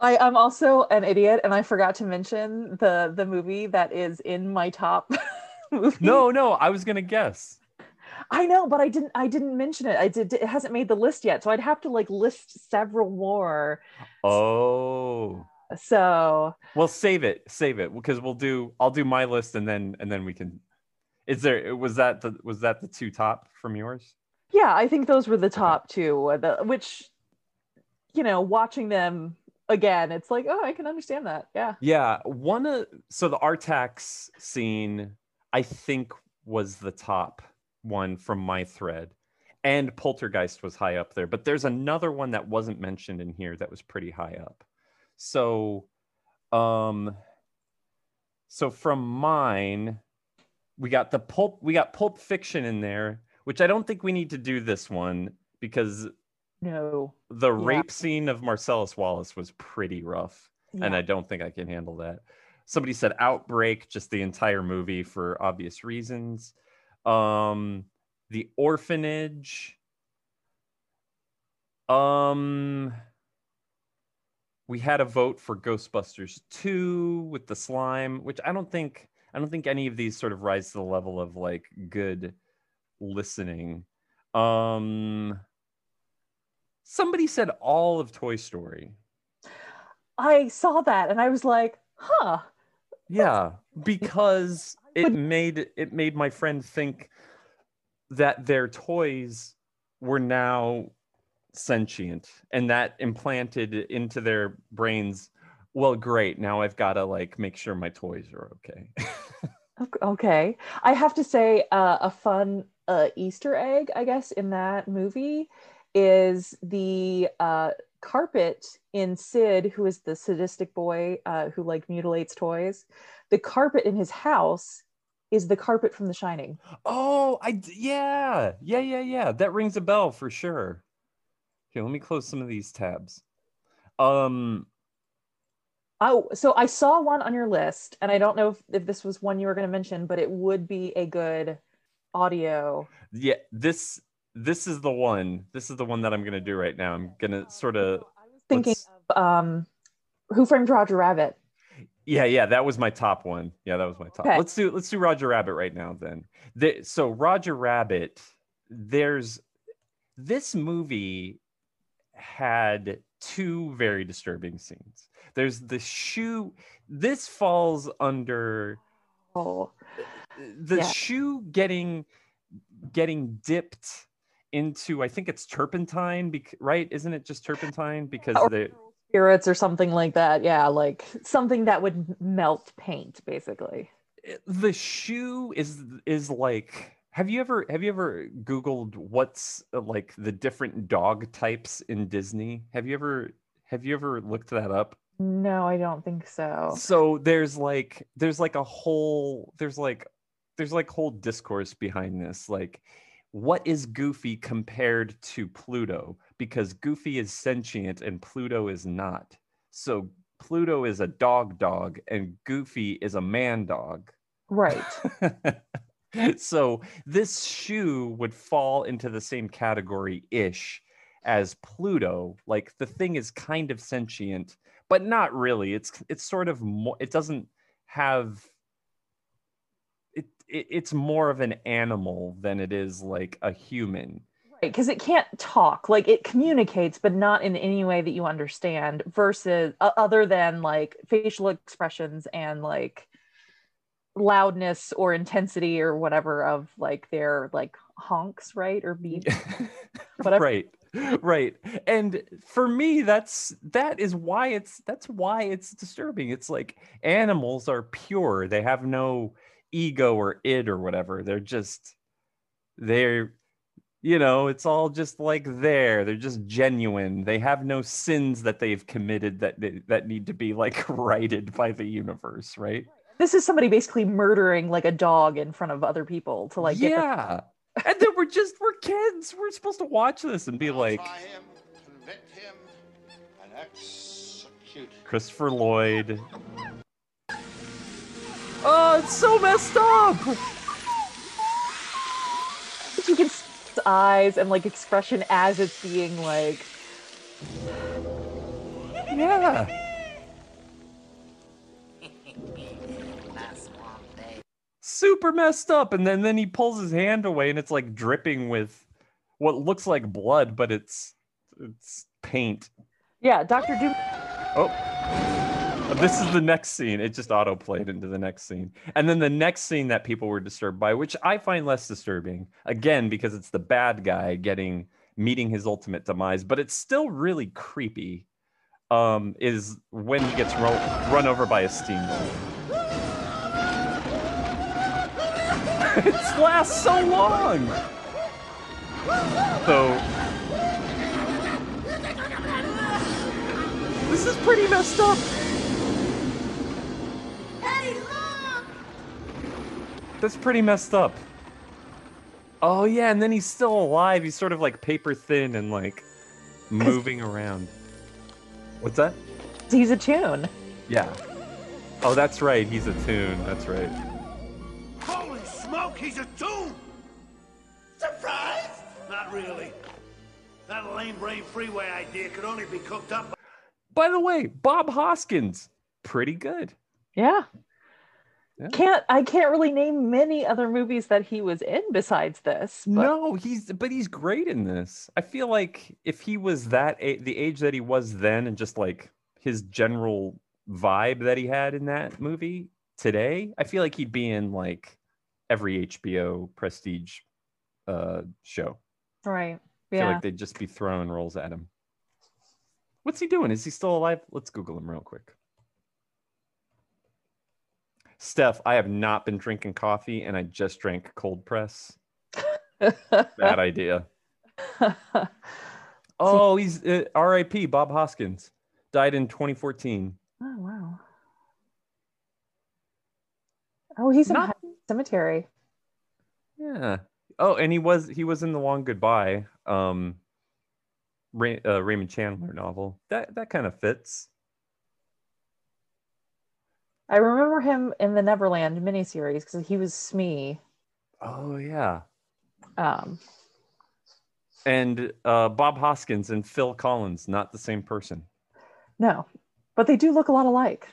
I, I'm also an idiot, and I forgot to mention the the movie that is in my top [LAUGHS] movie. No, no, I was gonna guess. I know, but I didn't. I didn't mention it. I did. It hasn't made the list yet, so I'd have to like list several more. Oh, So we'll save it, save it, because we'll do. I'll do my list, and then and then we can. Is there was that the was that the two top from yours? yeah, I think those were the top two. uh, The which, you know, watching them again, it's like, oh, I can understand that. Yeah. Yeah, one of so the Artax scene, I think, was the top one from my thread, and Poltergeist was high up there. But there's another one that wasn't mentioned in here that was pretty high up. So, um, so from mine, we got the pulp. We got Pulp Fiction in there, which I don't think we need to do this one because No. the Yeah. rape scene of Marcellus Wallace was pretty rough and I don't think I can handle that. Somebody said Outbreak, just the entire movie for obvious reasons. Um, The Orphanage. Um we had a vote for Ghostbusters 2 with the slime, which I don't think I don't think any of these sort of rise to the level of like good listening. Um somebody said all of Toy Story. I saw that and I was like, huh. Yeah, [LAUGHS] because it made it made my friend think that their toys were now sentient and that implanted into their brains well great now i've got to like make sure my toys are okay [LAUGHS] Ok- Okay. I have to say, uh, a fun uh, Easter egg, I guess, in that movie is the uh, carpet in Sid, who is the sadistic boy uh, who like mutilates toys. The carpet in his house is the carpet from The Shining. oh i yeah yeah yeah yeah that rings a bell for sure okay let me close some of these tabs um Oh, so I saw one on your list, and I don't know if, if this was one you were going to mention, but it would be a good audio. yeah this this is the one this is the one that i'm gonna do right now i'm gonna sort of I was thinking of um, Who Framed Roger Rabbit. Yeah, yeah, that was my top one. Yeah, that was my top. Okay. Let's do let's do Roger Rabbit right now then. The, so Roger Rabbit, there's this movie had two very disturbing scenes. There's the shoe. This falls under Oh, the Yeah. shoe getting getting dipped into. I think it's turpentine, bec- right? Isn't it just turpentine because Or- they spirits or something like that. Yeah, like something that would melt paint, basically. the shoe is is like have you ever have you ever googled what's uh, like the different dog types in disney? Have you ever have you ever looked that up? No, I don't think so. so there's like there's like a whole there's like there's like whole discourse behind this like what is goofy compared to pluto? Because goofy is sentient and pluto is not. So pluto is a dog dog and goofy is a man dog. Right. [LAUGHS] [LAUGHS] so this shoe would fall into the same category ish as Pluto. Like the thing is kind of sentient, but not really. It's it's sort of more. It doesn't have. It, it it's more of an animal than it is like a human. Right, because it can't talk. Like it communicates, but not in any way that you understand. Versus uh, other than like facial expressions and like loudness or intensity or whatever of like their like honks, right, or beeps. [LAUGHS] Whatever. right. Right. And for me that's that is why it's that's why it's disturbing. It's like animals are pure. They have no ego or id or whatever. They're just they're you know it's all just like there. They're just genuine. They have no sins that they've committed that they, that need to be like [LAUGHS] righted by the universe right This is somebody basically murdering like a dog in front of other people to like get the- yeah [LAUGHS] and then we're just we're kids we're supposed to watch this and be like him, convict him, and execute. Christopher Lloyd. Oh, it's so messed up. you can see its eyes and like expression as it's being like Yeah. Super messed up. And then, then he pulls his hand away and it's like dripping with what looks like blood, but it's it's paint. yeah dr doom Oh. This is the next scene. It just auto played into the next scene. And then the next scene that people were disturbed by, which I find less disturbing, again, because it's the bad guy getting meeting his ultimate demise, but it's still really creepy. Um, is when he gets ro- run over by a steamboat. It lasts so long. So this is pretty messed up. That's pretty messed up. Oh yeah, and then he's still alive. He's sort of like paper thin and like moving around. What's that? he's a toon Yeah. Oh, that's right. He's a toon. That's right. Holy smoke, he's a tomb! Surprised? Not really. That lame brain freeway idea could only be cooked up By the way, Bob Hoskins, pretty good. Yeah. Yeah. Can't I can't really name many other movies that he was in besides this. But No, he's but he's great in this. I feel like if he was that a- the age that he was then, and just like his general vibe that he had in that movie today, I feel like he'd be in like every HBO prestige uh show. right. I feel Yeah. like they'd just be throwing rolls at him. What's he doing? Is he still alive? Let's Google him real quick. Steph, I have not been drinking coffee and I just drank cold press. [LAUGHS] Bad idea. [LAUGHS] Oh, he's uh, R.I.P. Bob Hoskins died in 2014. oh wow. Oh, he's Not- Cemetery. Yeah. Oh, and he was he was in the Long Goodbye, um, Ray, uh, Raymond Chandler novel. That that kind of fits. I remember him in the Neverland miniseries because he was Smee. Oh yeah. Um, And uh, Bob Hoskins and Phil Collins, not the same person. no, but they do look a lot alike.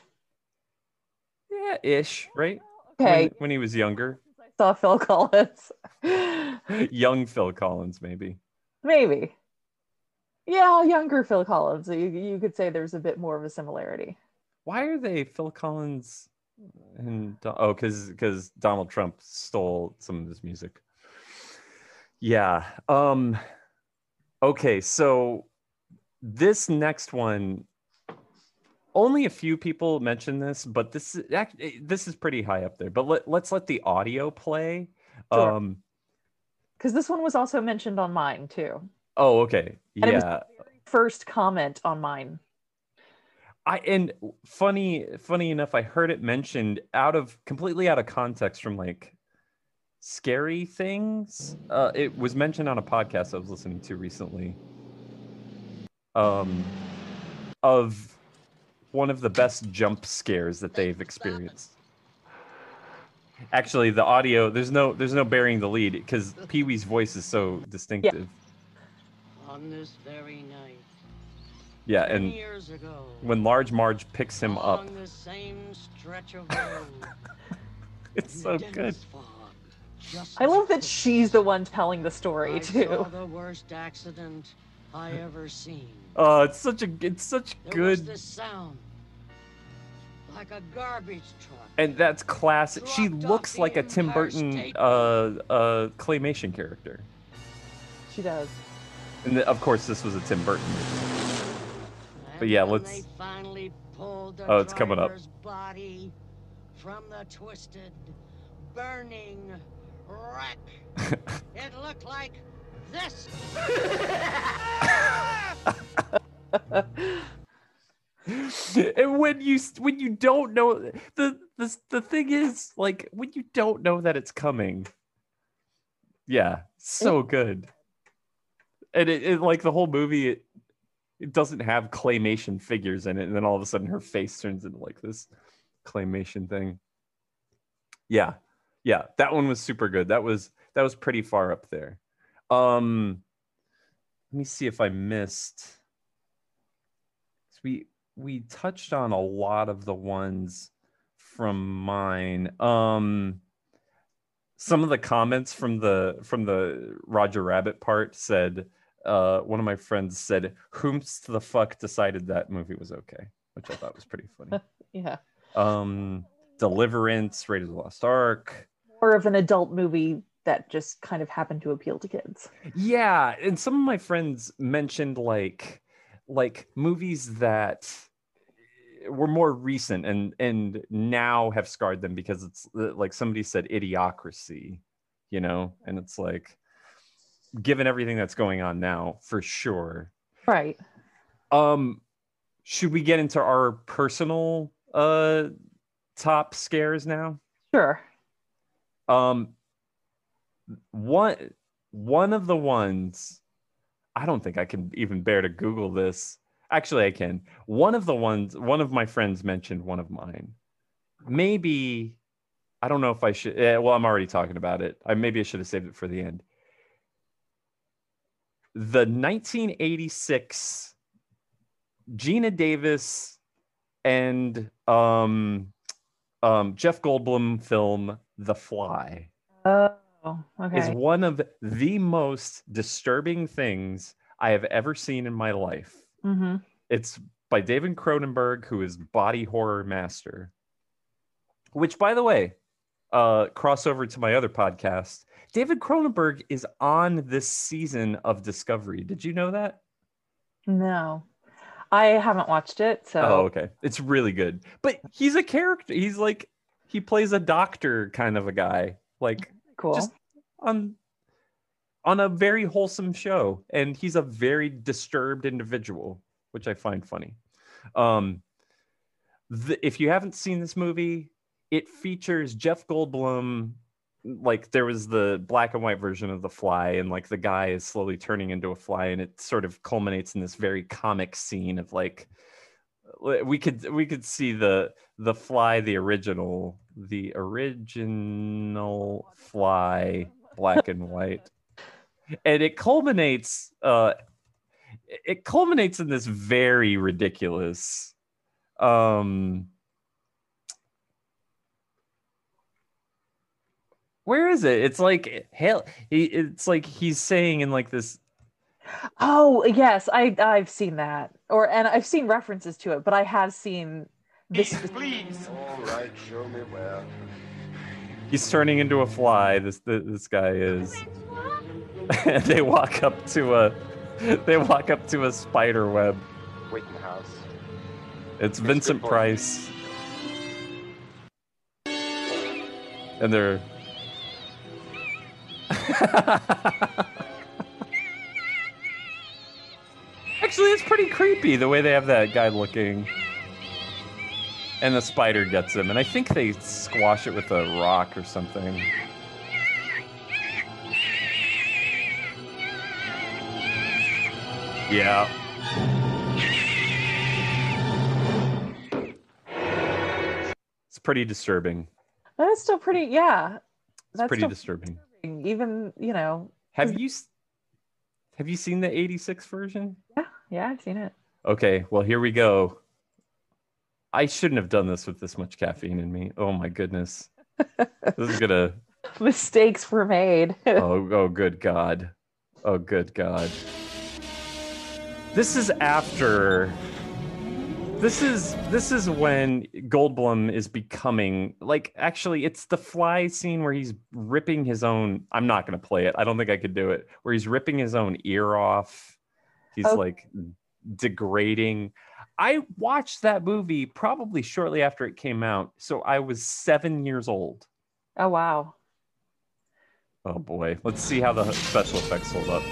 Yeah, ish, right? Okay, When, when he was younger, I saw Phil Collins. [LAUGHS] young Phil Collins, maybe. Maybe. Yeah, younger Phil Collins. You, you could say there's a bit more of a similarity. Why are they Phil Collins and oh, because because Donald Trump stole some of his music. Yeah. Um. Okay, so this next one, only a few people mentioned this, but this is eh, this is pretty high up there. But let, let's let the audio play. Sure. Um. Because this one was also mentioned on mine too. Oh, okay. And it was- Yeah. First comment on mine. I and funny funny enough, I heard it mentioned out of completely out of context from like scary things. Uh, it was mentioned on a podcast I was listening to recently. Um, of one of the best jump scares that they've experienced. Actually, the audio there's no there's no burying the lead because Pee Wee's voice is so distinctive. On this very night, Yeah, and years ago, when Large Marge picks him up, the same stretch of road, [LAUGHS] it's so good. fog, I love that she's the one telling the story I too. saw the worst accident I ever seen. Oh, it's such a it's such There was good this sound, like a garbage truck. and that's classic. She looks like a Tim Burton uh uh claymation character. She does. And th- of course this was a Tim Burton movie. But yeah, let's- They finally pulled the Oh, it's coming up. driver's body from the twisted, burning wreck. [LAUGHS] it looked like this. [LAUGHS] and when you when you don't know the the the thing is like when you don't know that it's coming. Yeah, so mm. good. And it, it like the whole movie it, it doesn't have claymation figures in it and then all of a sudden her face turns into like this claymation thing. Yeah. Yeah, that one was super good. That was that was pretty far up there. Um let me see if I missed. we we touched on a lot of the ones from mine. Um some of the comments from the from the Roger Rabbit part said uh one of my friends said whomst the fuck decided that movie was okay, which I thought was pretty funny. [LAUGHS] Yeah. Um Deliverance, Raiders of the Lost Ark. More of an adult movie that just kind of happened to appeal to kids. Yeah, and some of my friends mentioned like like movies that were more recent and and now have scarred them because it's like somebody said idiocracy, you know, and it's like given everything that's going on now, for sure. Right. Um should we get into our personal uh top scares now? Sure. Um, one one of the ones I don't think I can even bear to Google this. Actually, I can. One of the ones one of my friends mentioned one of mine. Maybe I don't know if I should. eh, well, I'm already talking about it. I maybe I should have saved it for the end. the 1986 Geena Davis and um, um, Jeff Goldblum film The Fly Oh, is okay. one of the most disturbing things I have ever seen in my life. hmm It's by David Cronenberg, who is body horror master. Which, by the way, uh, crossover to my other podcast. David Cronenberg is on this season of Discovery. Did you know that? No, I haven't watched it, so Oh, okay. It's really good. But he's a character. He's like he plays a doctor kind of a guy. Like cool. just on on a very wholesome show and he's a very disturbed individual which i find funny. Um the, if you haven't seen this movie it features jeff goldblum like there was the black and white version of the fly and like the guy is slowly turning into a fly and it sort of culminates in this very comic scene of like we could we could see the the fly the original the original fly black and white and it culminates uh it culminates in this very ridiculous um where is it it's like hell it's like he's saying in like this oh yes, I I've seen that, or and I've seen references to it, but I have seen this. Please. All right, show me where. He's turning into a fly. This this guy is. And [LAUGHS] they walk up to a they walk up to a spider web. Wait in the house. it's vincent boy. price. And they're. [LAUGHS] Actually it's pretty creepy the way they have that guy looking and the spider gets him and i think they squash it with a rock or something yeah it's pretty disturbing That's still pretty. Yeah, it's pretty still disturbing even you know. have you have you seen the 86 version Yeah, yeah, I've seen it. Okay, well here we go. I shouldn't have done this with this much caffeine in me. Oh my goodness. This is gonna [LAUGHS] Mistakes were made. [LAUGHS] oh oh good god. Oh good god. This is after this is this is when Goldblum is becoming like actually it's the fly scene where he's ripping his own I'm not gonna play it. I don't think I could do it. Where he's ripping his own ear off. He's Oh. like degrading. I watched that movie probably shortly after it came out. So I was seven years old. oh wow. Oh boy. Let's see how the special effects hold up.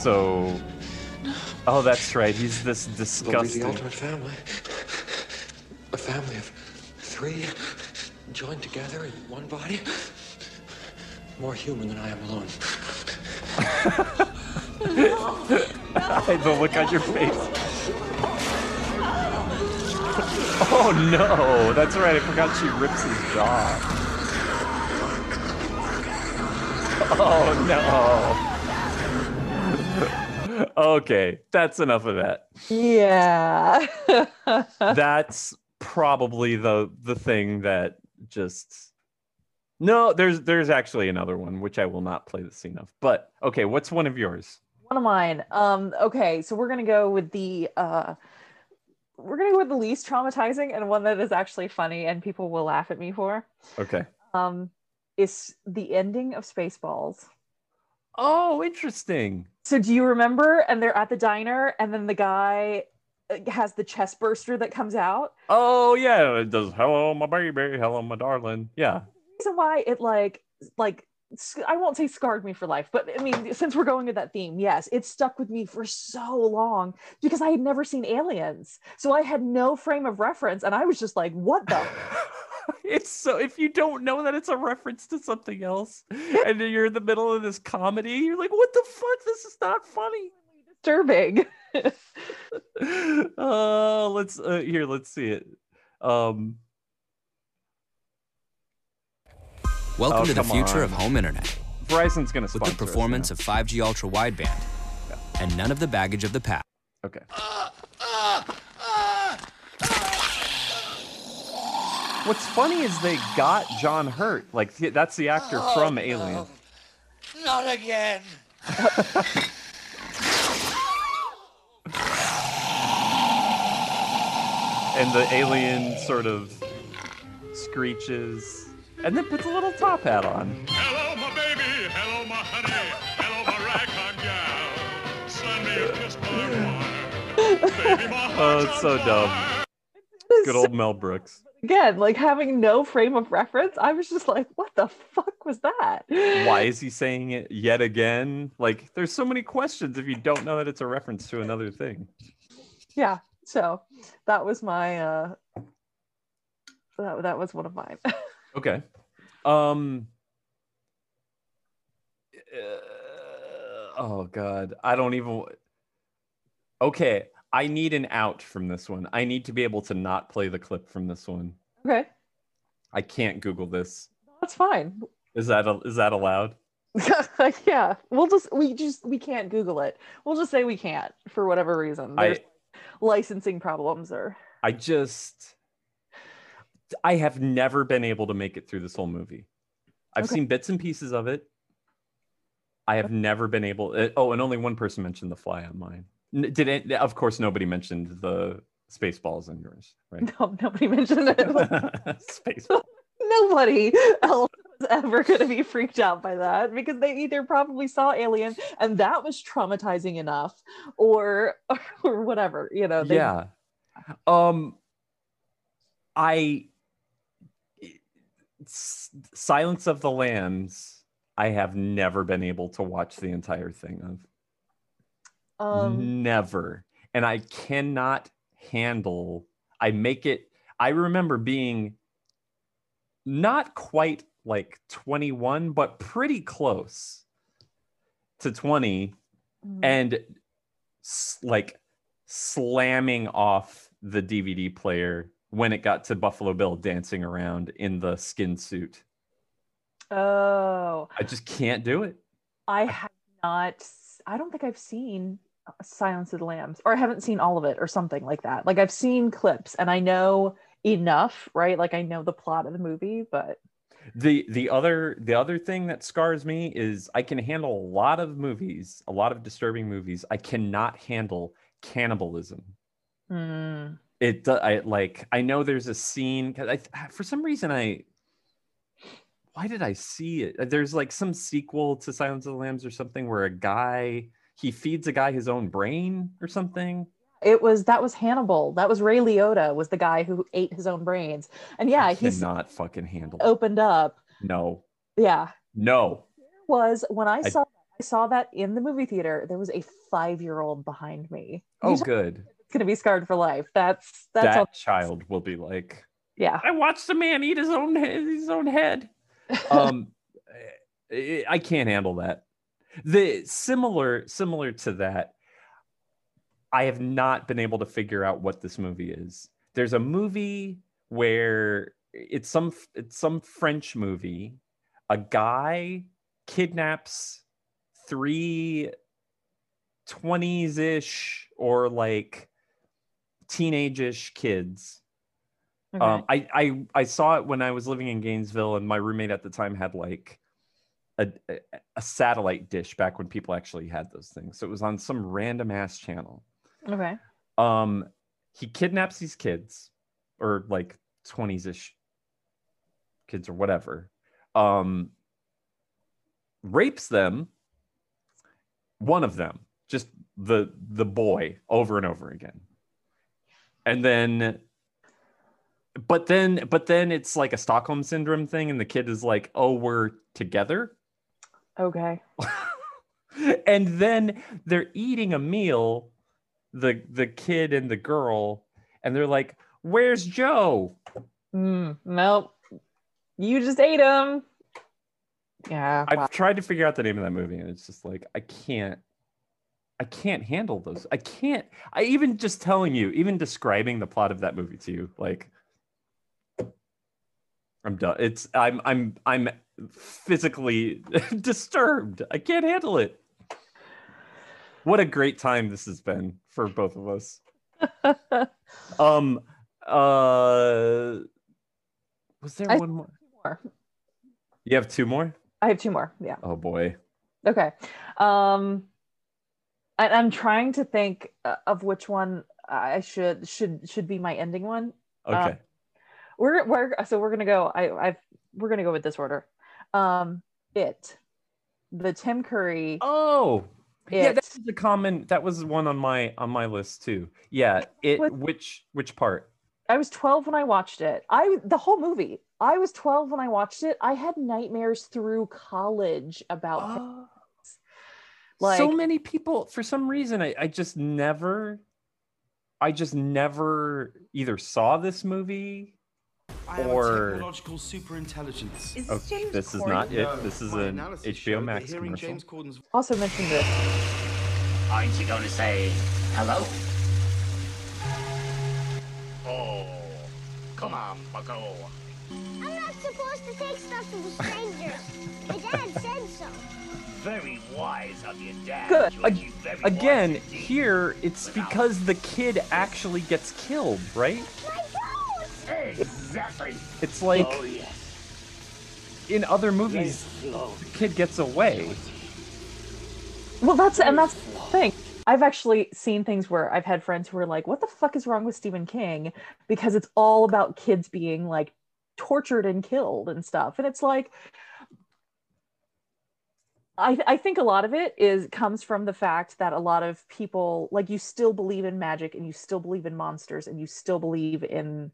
So Oh, that's right. He's this disgusting. the ultimate family. A family of three joined together in one body. More human than I am alone. [LAUGHS] the look on your face. Oh no, that's right. I forgot she rips his jaw. Oh no. okay, that's enough of that. Yeah. [LAUGHS] That's probably the the thing that just No, there's there's actually another one which I will not play the scene of. But okay, what's one of yours? One of mine. Um, okay, so we're gonna go with the uh we're gonna go with the least traumatizing and one that is actually funny and people will laugh at me for. Okay. Um is the ending of Spaceballs. Oh, interesting. So do you remember? And they're at the diner, and then the guy uh, has the chest burster that comes out. Oh yeah, it does. Hello, my baby. Hello, my darling. Yeah. Reason why it like like I won't say scarred me for life, but I mean, since we're going with that theme, yes, it stuck with me for so long because I had never seen aliens, so I had no frame of reference, and I was just like, "What the?" [LAUGHS] it's so if you don't know that it's a reference to something else and you're in the middle of this comedy you're like what the fuck this is not funny Disturbing. [LAUGHS] [LAUGHS] uh let's uh, here let's see it um Welcome Oh, to the come future of home internet Verizon's gonna sponsor with the performance us of 5G ultra wideband and none of the baggage of the past. now. Okay. What's funny is they got John Hurt. Like that's the actor oh, from Alien. Not again. [LAUGHS] and the alien sort of screeches and then puts a little top hat on. Hello, my baby. Hello, my honey. Hello, my ragtime gal. Send me a kiss, my [LAUGHS] Baby, my Oh, heart's it's on so dumb. fire. Good old Mel Brooks. Again, like having no frame of reference, I was just like, what the fuck was that? Why is [LAUGHS] he saying it yet again? Like, there's so many questions if you don't know that it's a reference to another thing. Yeah. So that was my uh that, that was one of mine. [LAUGHS] Okay. Um. uh, oh God, I don't even. Okay, I need an out from this one. I need to be able to not play the clip from this one. okay. I can't Google this. That's fine. Is that a, is that allowed? [LAUGHS] yeah. We'll just we just we can't Google it. We'll just say we can't for whatever reason. I- There's licensing problems or I just I have never been able to make it through this whole movie. I've Okay. seen bits and pieces of it. I have never been able. uh, Oh, and only one person mentioned the fly on mine. Did it? Of course, nobody mentioned the spaceballs on yours, right? [LAUGHS] no, nobody mentioned it. [LAUGHS] Space. [LAUGHS] nobody else was ever going to be freaked out by that because they either probably saw Alien and that was traumatizing enough, or or whatever. You know. They, Yeah. Um. I. Silence of the Lambs. I have never been able to watch the entire thing of. Um. Never. And I cannot handle I make it I remember being not quite like 21 but pretty close to 20 mm, and like slamming off the DVD player when it got to Buffalo Bill dancing around in the skin suit. Oh, I just can't do it. I have not. I don't think I've seen uh, Silence of the Lambs, or I haven't seen all of it, or something like that. Like I've seen clips, and I know enough, right? Like I know the plot of the movie, but the the other the other thing that scars me is I can handle a lot of movies, a lot of disturbing movies. I cannot handle cannibalism. mm, It I like I know there's a scene cuz I ah, for some reason I why did I see it? Uh, there's like some sequel to Silence of the Lambs or something where a guy he feeds a guy his own brain or something. it was that was Hannibal. That was Ray Liotta was the guy who ate his own brains, and yeah, I he's cannot fucking handle. opened up. No. Yeah, No. was when I I- saw I saw that in the movie theater. There was a five year old behind me. Oh He's good. gonna be scarred for life. That's that's that all. child will be like Yeah. I watched a man eat his own his own head. [LAUGHS] Um, I I can't handle that. The similar similar to that, I have not been able to figure out what this movie is. There's a movie where it's some it's some French movie. A guy kidnaps three 20s ish or like teenage-ish kids Okay. um, I, I I saw it when I was living in Gainesville, and my roommate at the time had like a, a, satellite dish back when people actually had those things. So it was on some random ass channel. okay. Um, he kidnaps these kids, or like twenties ish kids or whatever. Um, rapes them. One of them, just the the boy, over and over again, and then but then but then it's like a stockholm syndrome thing and the kid is like oh we're together Okay. [LAUGHS] and then they're eating a meal the the kid and the girl and they're like where's joe Mm, nope. You just ate him. Yeah. i've wow. tried to figure out the name of that movie and it's just like i can't i can't handle those i can't i even just telling you even describing the plot of that movie to you like i'm done it's i'm i'm i'm physically [LAUGHS] disturbed. I can't handle it. What a great time this has been for both of us. [LAUGHS] um uh was there I- one more? More. You have two more? I have two more. Yeah. Oh boy. Okay. Um, I, I'm trying to think uh, of which one I should should should be my ending one. Okay. Uh, We're we're so we're gonna go. I I've we're gonna go with this order. Um, it, the Tim Curry. oh. Yeah, It. that was a common that was one on my on my list too. Yeah, it What- which which part? I was 12 when I watched it. I the whole movie. I was 12 when I watched it. I had nightmares through college about Oh. Like- so many people for some reason I, I just never I just never either saw this movie I am or- a technological superintelligence. Oh, this is not it. This is My an HBO Max commercial. James Corden's also mentioned this. Aren't you going to say hello? Oh, come on, Bucko. I'm supposed to take stuff from strangers. My dad said so. Very wise of your dad. Good. Georgie, Again, here it's because the kid actually gets killed, right? Exactly. It's like oh, yes. in other movies the kid gets away. Well, that's and that's the thing. I've actually seen things where I've had friends who are like, "What the fuck is wrong with Stephen King?" Because it's all about kids being like tortured and killed and stuff, and it's like. I, I think a lot of it is comes from the fact that a lot of people like you still believe in magic and you still believe in monsters and you still believe in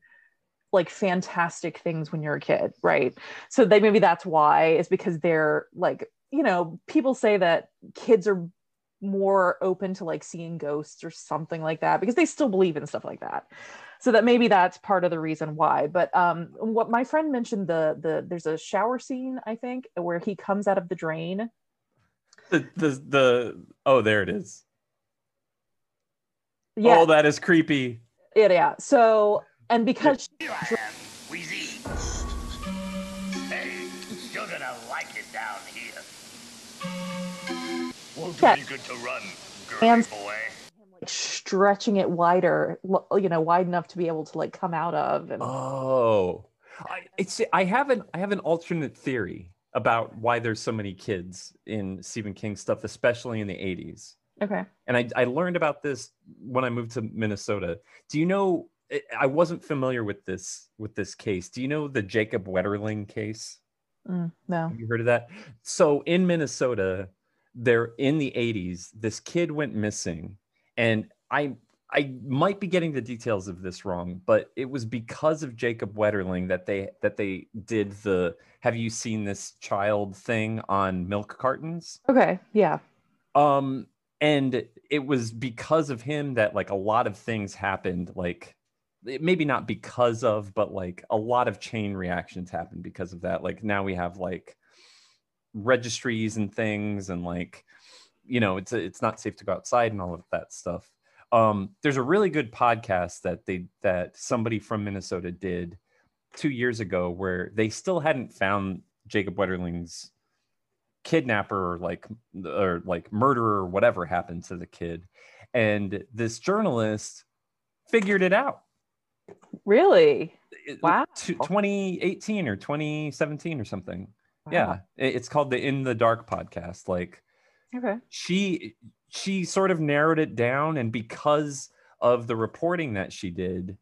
like fantastic things when you're a kid right so they maybe that's why is because they're like you know people say that kids are more open to like seeing ghosts or something like that because they still believe in stuff like that so that maybe that's part of the reason why but um what my friend mentioned the the there's a shower scene i think where he comes out of the drain The the the oh there it is. yeah Oh, that is creepy. yeah, yeah so and because Here I Wheezy. Hey, you're gonna like it down here. Won't Yeah. it be good to run, girly And- boy? Stretching it wider you know wide enough to be able to like come out of and Oh, I it's I have an I have an alternate theory about why there's so many kids in Stephen King stuff, especially in the 80s. okay And I, I learned about this when I moved to Minnesota. Do you know? I- I wasn't familiar with this with this case. Do you know the Jacob Wetterling case? Mm, no Have you heard of that? So in Minnesota, there in the 80s, this kid went missing, and I I might be getting the details of this wrong, but it was because of Jacob Wetterling that they that they did the have you seen this child thing on milk cartons? okay yeah Um and it was because of him that like a lot of things happened like maybe not because of but like a lot of chain reactions happened because of that like now we have like registries and things and like you know it's it's not safe to go outside and all of that stuff. Um there's a really good podcast that they that somebody from minnesota did two years ago where they still hadn't found jacob wetterling's kidnapper or like or like murderer or whatever happened to the kid. And this journalist figured it out. Really? Wow. 2018 or 2017 or something. Yeah. It- it's called the in the dark podcast. Like okay. She she sort of narrowed it down and because of the reporting that she did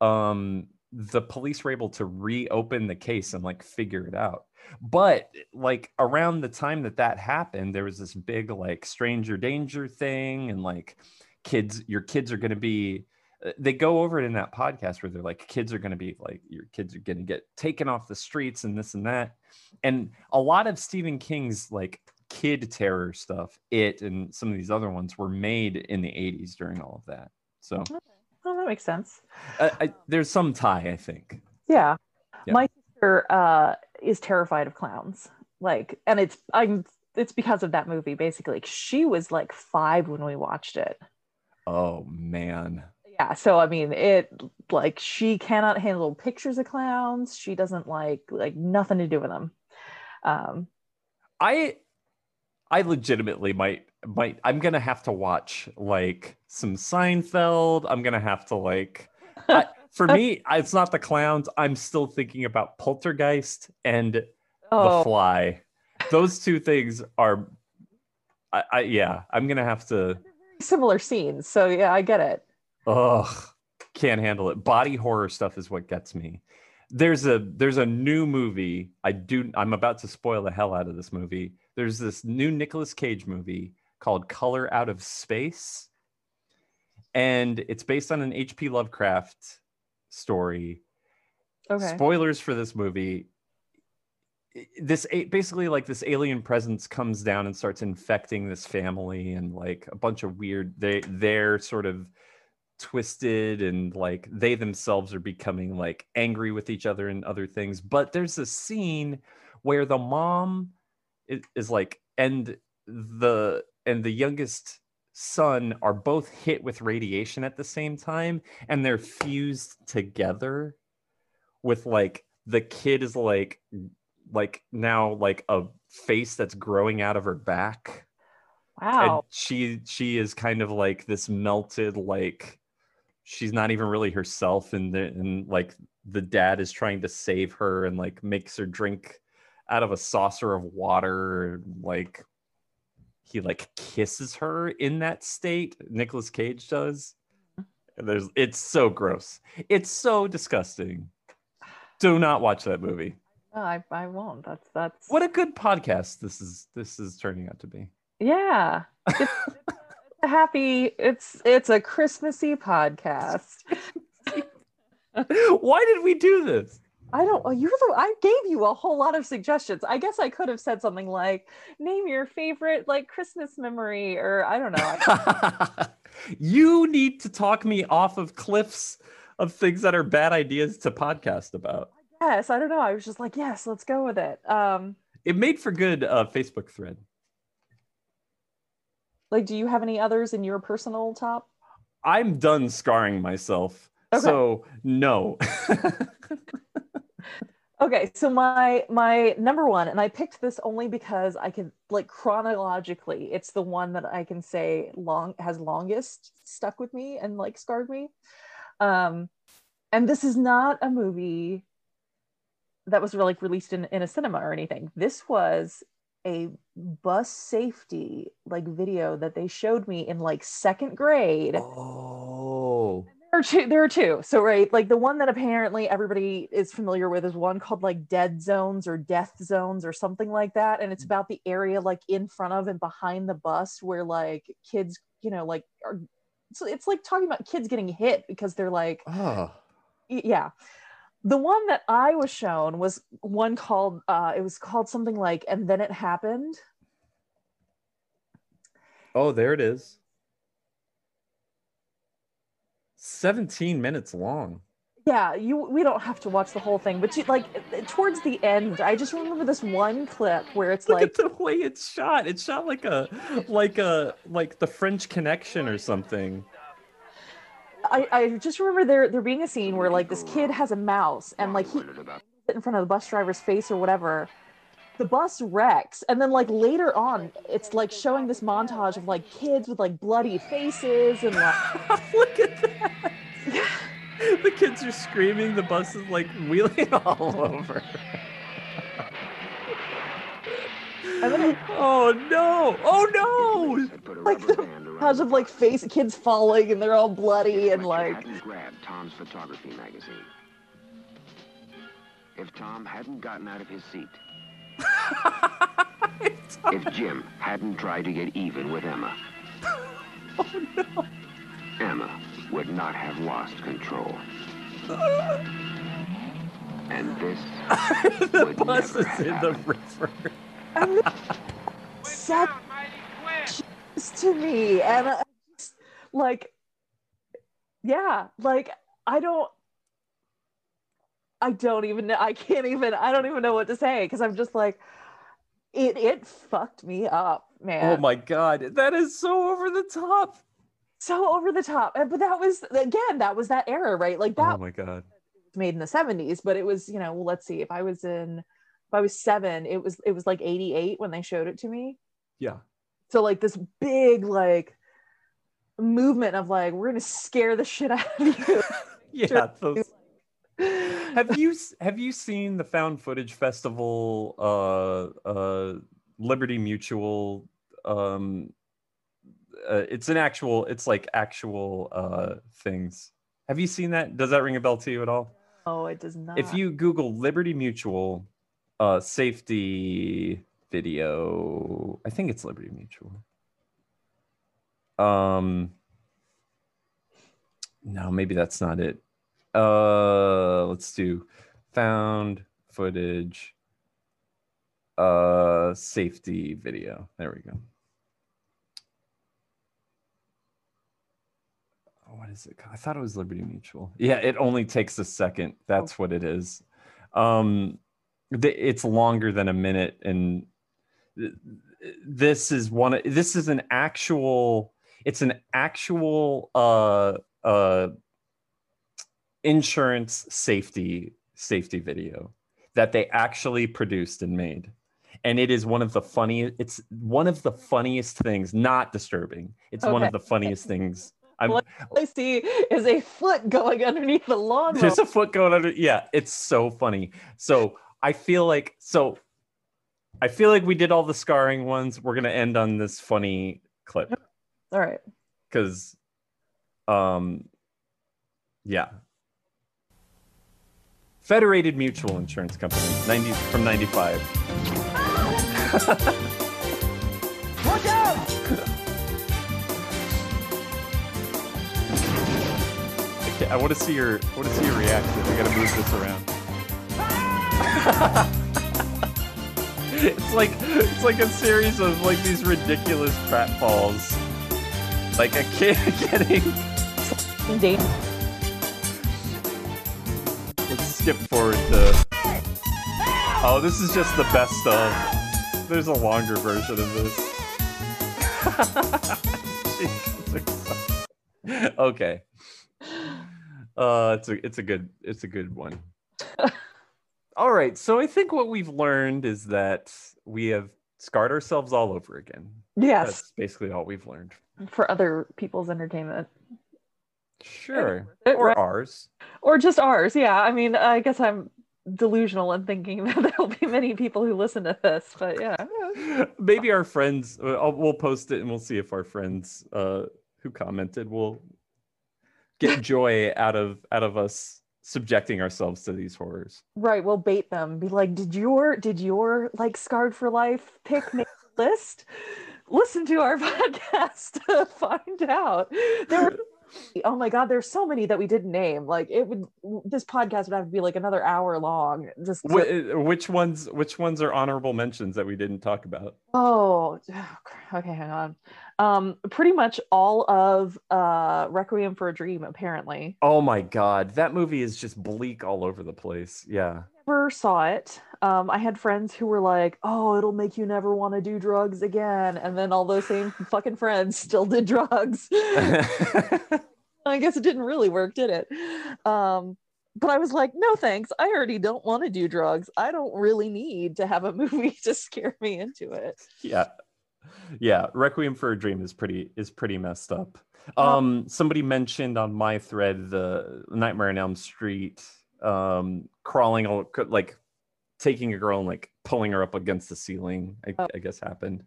um the police were able to reopen the case and like figure it out. But like around the time that that happened there was this big like stranger danger thing and like kids your kids are going to be uh, they go over it in that podcast where they're like kids are going to be like your kids are going to get taken off the streets and this and that. And a lot of stephen king's like kid terror stuff it and some of these other ones were made in the 80s during all of that so. Oh that makes sense. I, I, there's some tie i think. Yeah, Yeah. my sister uh is terrified of clowns like and it's i'm it's because of that movie basically. She was like five when we watched it. Oh man. Yeah so i mean it like she cannot handle pictures of clowns. She doesn't like like nothing to do with them. Um, I I legitimately might might I'm gonna have to watch like some Seinfeld. I'm gonna have to like I, for me, [LAUGHS] it's not the clowns. I'm still thinking about Poltergeist and Oh. The Fly. Those two things are I, I yeah, I'm gonna have to similar scenes. So yeah, I get it. Ugh, can't handle it. Body horror stuff is what gets me. There's a there's a new movie. I do. I'm about to spoil the hell out of this movie. There's this new Nicolas Cage movie called Color Out of Space, and it's based on an H.P. Lovecraft story. Okay. Spoilers for this movie. This basically like this alien presence comes down and starts infecting this family and like a bunch of weird. They they're sort of twisted and like they themselves are becoming like angry with each other and other things but there's a scene where the mom is, is like and the and the youngest son are both hit with radiation at the same time and they're fused together with like the kid is like like now like a face that's growing out of her back and Wow. she she is kind of like this melted like she's not even really herself and the, and like the dad is trying to save her and like makes her drink out of a saucer of water like he like kisses her in that state Nicolas Cage does and there's it's so gross it's so disgusting do not watch that movie No, I I won't. That's that's what a good podcast this is this is turning out to be yeah. It's, it's a happy. It's it's a Christmassy podcast. [LAUGHS] why did we do this I don't. oh, You're the. I gave you a whole lot of suggestions. I guess I could have said something like, "Name your favorite like Christmas memory," or I don't know. [LAUGHS] You need to talk me off of cliffs of things that are bad ideas to podcast about. yes, I don't know. I was just like, "Yes, let's go with it." Um, It made for good uh, Facebook thread. like, do you have any others in your personal top? I'm done scarring myself. Okay. So no. [LAUGHS] Okay, so my my number one, and I picked this only because I could like chronologically, it's the one that I can say long has longest stuck with me and like scarred me. Um, and this is not a movie that was like released in, in a cinema or anything. This was a bus safety like video that they showed me in like second grade. oh. There are two. There are two. So right, like the one that apparently everybody is familiar with is one called like Dead Zones or Death Zones or something like that, and it's about the area like in front of and behind the bus where like kids, you know, like are. So it's like talking about kids getting hit because they're like, Oh. yeah. The one that I was shown was one called. uh It was called something like, and then it happened. Oh, there it is. 17 minutes long. yeah you we don't have to watch the whole thing but you like towards the end i just remember this one clip where it's Look like at the way it's shot. It's shot like a like a like the French connection or something. I, I just remember there there being a scene where like this kid has a mouse and like he in front of the bus driver's face or whatever the bus wrecks and then like later on it's like showing this montage of like kids with like bloody faces and like [LAUGHS] Look at that. the kids are screaming. The bus is like wheeling [LAUGHS] all over. and then Oh no! Oh no! like the montage of like face kids falling and they're all bloody and like hadn't Tom's photography magazine. If Tom hadn't gotten out of his seat. [LAUGHS] if Jim hadn't tried to get even with Emma. [LAUGHS] oh, no. Emma would not have lost control. And this [LAUGHS] the would bus never is have in the happened. river. and such to me and I like yeah like i don't i don't even know i can't even i don't even know what to say because i'm just like it it fucked me up man Oh my god, that is so over the top. so over the top And- but that was again that was that era right like that Oh my god. made in the 70s but it was you know well, let's see if i was in if I was seven, it was it was like 88 when they showed it to me. Yeah. So like this big like movement of like we're gonna scare the shit out of you. [LAUGHS] Yeah. Those... have you have you seen the found footage festival uh uh Liberty Mutual um uh, it's an actual it's like actual uh things. Have you seen that? Does that ring a bell to you at all? Oh, it does not. If you Google Liberty Mutual uh safety video, I think it's Liberty Mutual. Um no, maybe that's not it. Uh let's do found footage uh safety video. There we go. Oh, what is it? I thought it was Liberty Mutual. Yeah, it only takes a second. That's what it is. Um it's longer than a minute and th- this is one of- this is an actual it's an actual uh uh insurance safety safety video that they actually produced and made. And it is one of the funniest it's one of the funniest things not disturbing. It's one of the funniest things i'm what I see is a foot going underneath the lawn. there's a foot going under yeah it's so funny. So i feel like so i feel like we did all the scarring ones. We're gonna end on this funny clip. All right. because um yeah federated mutual insurance company 90 from 95 Watch out! Okay, I want to see your I want to see your reaction. I gotta move this around. [LAUGHS] it's like it's like a series of like these ridiculous pratfalls. Like a kid [LAUGHS] getting. Indeed. Skip forward to. Oh, this is just the best of. There's a longer version of this. [LAUGHS] okay. Uh, it's a it's a good it's a good one. [LAUGHS] all right, so I think what we've learned is that we have scarred ourselves all over again. Yes. That's basically all we've learned. For other people's entertainment. Sure. It- Or right. ours. Or just ours. Yeah. I mean, I guess I'm delusional in thinking [LAUGHS] that there'll be many people who listen to this, but yeah. [LAUGHS] Maybe our friends. uh, I'll, we'll post it and we'll see if our friends uh, who commented will get [LAUGHS] joy out of out of us subjecting ourselves to these horrors. Right. We'll bait them. Be like, did your did your like scarred for life pick make list? Listen to our podcast to find out. There were oh my god, there's so many that we didn't name. Like it would this podcast would have to be like another hour long. Just to- Wh- which ones? Which ones are honorable mentions that we didn't talk about? Oh, [SIGHS] okay, hang on. Um, pretty much all of uh Requiem for a Dream, apparently. Oh my god, that movie is just bleak all over the place. Yeah. Never saw it. Um, I had friends who were like, "Oh, it'll make you never want to do drugs again," and then all those same [LAUGHS] fucking friends still did drugs. [LAUGHS] I guess it didn't really work, did it? Um, but I was like, no thanks. I already don't want to do drugs. I don't really need to have a [LAUGHS] movie to scare me into it. yeah. Yeah, Requiem for a Dream is pretty is pretty messed up. Um somebody mentioned on my thread the Nightmare on Elm Street um crawling all like taking a girl and like pulling her up against the ceiling. I, Oh. I guess happened.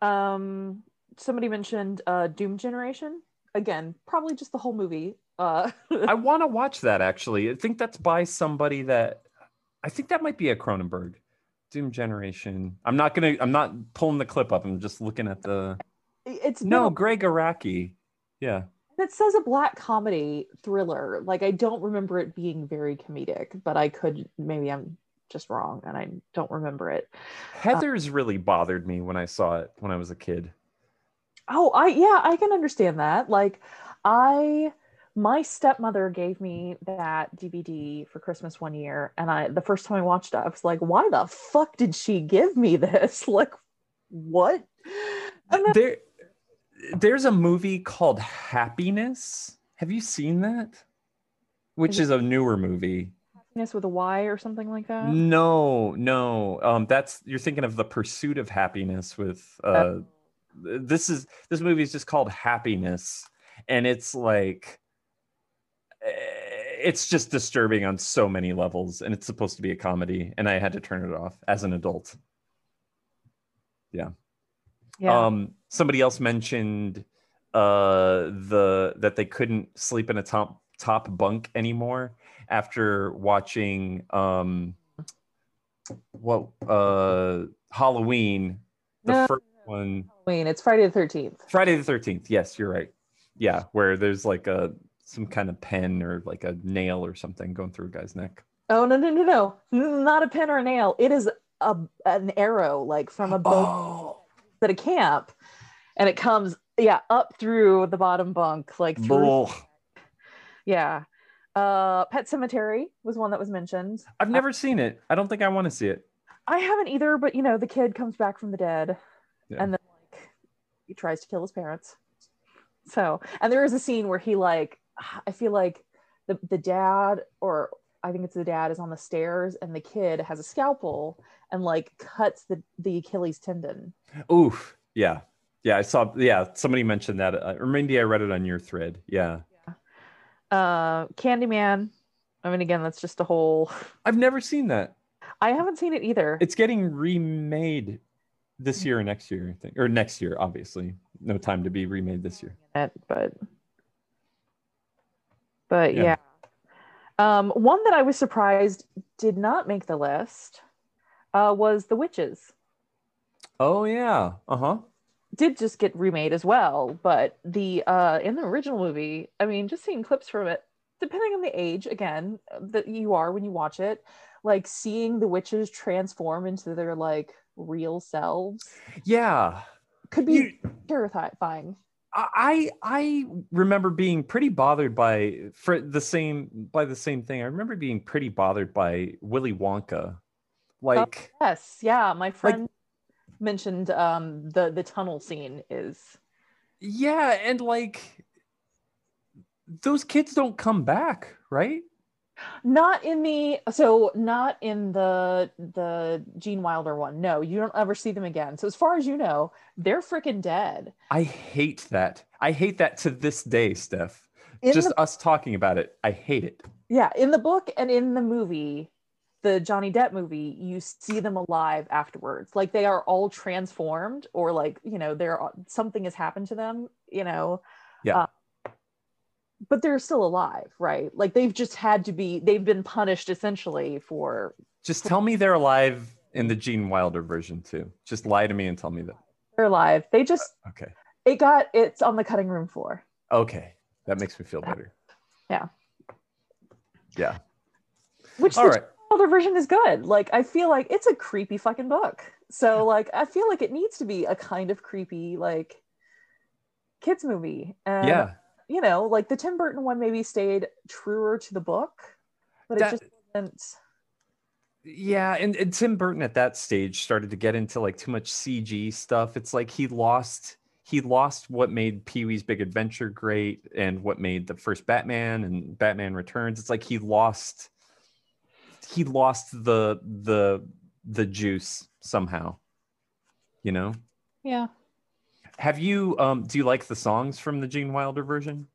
Um, somebody mentioned uh, Doom Generation. Again, probably just the whole movie. Uh, I [LAUGHS] want to watch that actually. I think that's by somebody that I think that might be a Cronenberg. Doom Generation. I'm not gonna. I'm not pulling the clip up. I'm just looking at the. it's No, no. Gregg Araki. Yeah. It says a black comedy thriller. Like I don't remember it being very comedic, but I could maybe I'm just wrong and I don't remember it. Heathers really bothered me when I saw it when I was a kid. Oh, I yeah, I can understand that. Like I my stepmother gave me that DVD for Christmas one year and I the first time I watched it I was like, why the fuck did she give me this? [LAUGHS] Like what? Then, There, there's a movie called Happiness. Have you seen that? Which Is it- is a newer movie. Happiness with a Y or something like that. No, no. Um, that's you're thinking of the Pursuit of Happiness with. Uh, this is this movie is just called Happiness, and it's like, it's just disturbing on so many levels, and it's supposed to be a comedy, and I had to turn it off as an adult. Yeah. Yeah. Um, somebody else mentioned uh the that they couldn't sleep in a top top bunk anymore after watching um what uh Halloween the No, first one Halloween. It's Friday the Thirteenth. Friday the 13th yes you're right yeah where there's like a some kind of pen or like a nail or something going through a guy's neck Oh no no no no! Not a pen or a nail. It is a an arrow like from a boat oh at a camp, and it comes yeah up through the bottom bunk like through bull. yeah. Uh, Pet Sematary was one that was mentioned. I've never seen it I don't think I want to see it I haven't either, but you know the kid comes back from the dead, Yeah. and then like he tries to kill his parents. So, and there is a scene where he like I feel like the the dad or I think it's the dad is on the stairs and the kid has a scalpel and like cuts the the Achilles tendon. Oof. Yeah. Yeah. I saw. Yeah. Somebody mentioned that, uh, or maybe I read it on your thread. Yeah. Uh, Candyman. I mean, again, that's just a whole. [LAUGHS] I've never seen that. I haven't seen it either. It's getting remade this year or next year, I think, or next year. Obviously, no time to be remade this year. but but Yeah. yeah. Um, one that I was surprised did not make the list uh, was The Witches. Oh yeah. Uh huh. Did just get remade as well, but the uh, in the original movie, I mean, just seeing clips from it, depending on the age again that you are when you watch it, like seeing the witches transform into their like real selves Yeah. could be You- terrifying. I I remember being pretty bothered by for the same by the same thing. I remember being pretty bothered by Willy Wonka. Like Yes, yeah. My friend mentioned um the the tunnel scene is yeah, and like those kids don't come back, right? Not in the so not in the the Gene Wilder one. No, you don't ever see them again. So as far as you know, they're freaking dead. I hate that. I hate that to this day, Steph. In Just the- us talking about it. I hate it. Yeah, in the book and in the movie, the Johnny Depp movie, you see them alive afterwards. Like they are all transformed, or like you know, they're something has happened to them. You know, Yeah. Uh, but they're still alive, right? Like they've just had to be. They've been punished essentially for. Just tell me they're alive in the Gene Wilder version too. Just lie to me and tell me that. They're alive. They just. Uh, okay. It got. It's on the cutting room floor. Okay. That makes me feel better. Yeah. Yeah. Which All the right. older version is good. Like I feel like it's a creepy fucking book. So like I feel like it needs to be a kind of creepy like kids movie. And Yeah. You know, like the Tim Burton one maybe stayed truer to the book, but That- it just wasn't Yeah, and, and Tim Burton at that stage started to get into like too much CG stuff. It's like he lost he lost what made Pee Wee's Big Adventure great and what made the first Batman and Batman Returns. It's like he lost he lost the the the juice somehow. You know? yeah. Have you um do you like the songs from the Gene Wilder version?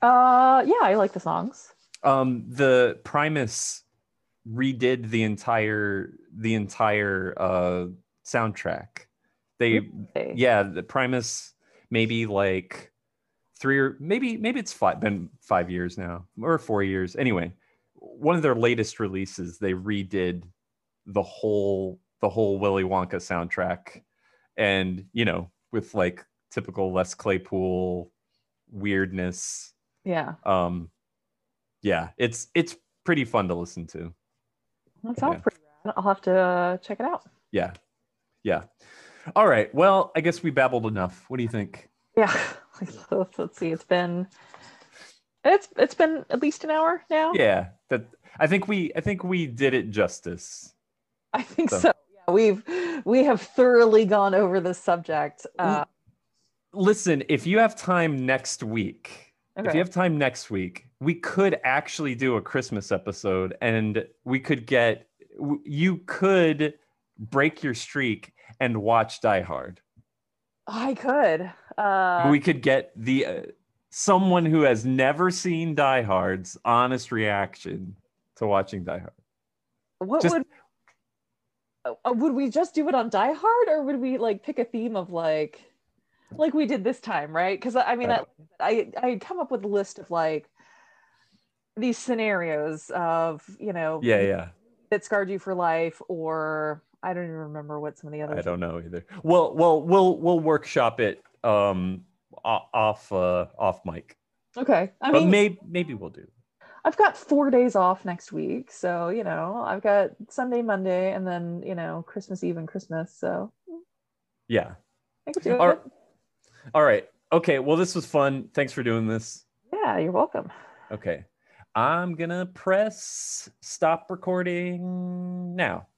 Uh yeah, I like the songs. um the primus redid the entire the entire uh soundtrack they Really? yeah the primus maybe like three or maybe maybe it's five been five years now or four years anyway one of their latest releases they redid the whole the whole willy wonka soundtrack and you know with like typical les claypool weirdness Yeah. um yeah it's it's pretty fun to listen to That sounds Yeah. pretty rad. I'll have to uh, check it out. yeah yeah all right well i guess we babbled enough what do you think Yeah. let's, [LAUGHS] let's see. It's been it's it's been at least an hour now. yeah that i think we i think we did it justice I think So- so. We've we have thoroughly gone over this subject. Uh, listen if you have time next week if you have time next week we could actually do a Christmas episode and we could get you could break your streak and watch Die Hard. I could. Uh, we could get the uh, someone who has never seen Die Hard's honest reaction to watching Die Hard. what just- would would we just do it on Die Hard, or would we like pick a theme of like like we did this time, right? Because I mean, I, I I come up with a list of like these scenarios of you know Yeah, yeah. that scarred you for life, or I don't even remember what some of the others. I don't know either. Well, well, we'll we'll workshop it um off uh off mic. Okay, I but mean, maybe maybe we'll do. I've got four days off next week, so you know, I've got Sunday, Monday, and then you know, Christmas Eve and Christmas. So Yeah. I could do it. All right. All right. Okay. Well, this was fun. Thanks for doing this. Yeah, you're welcome. Okay. I'm gonna press stop recording now.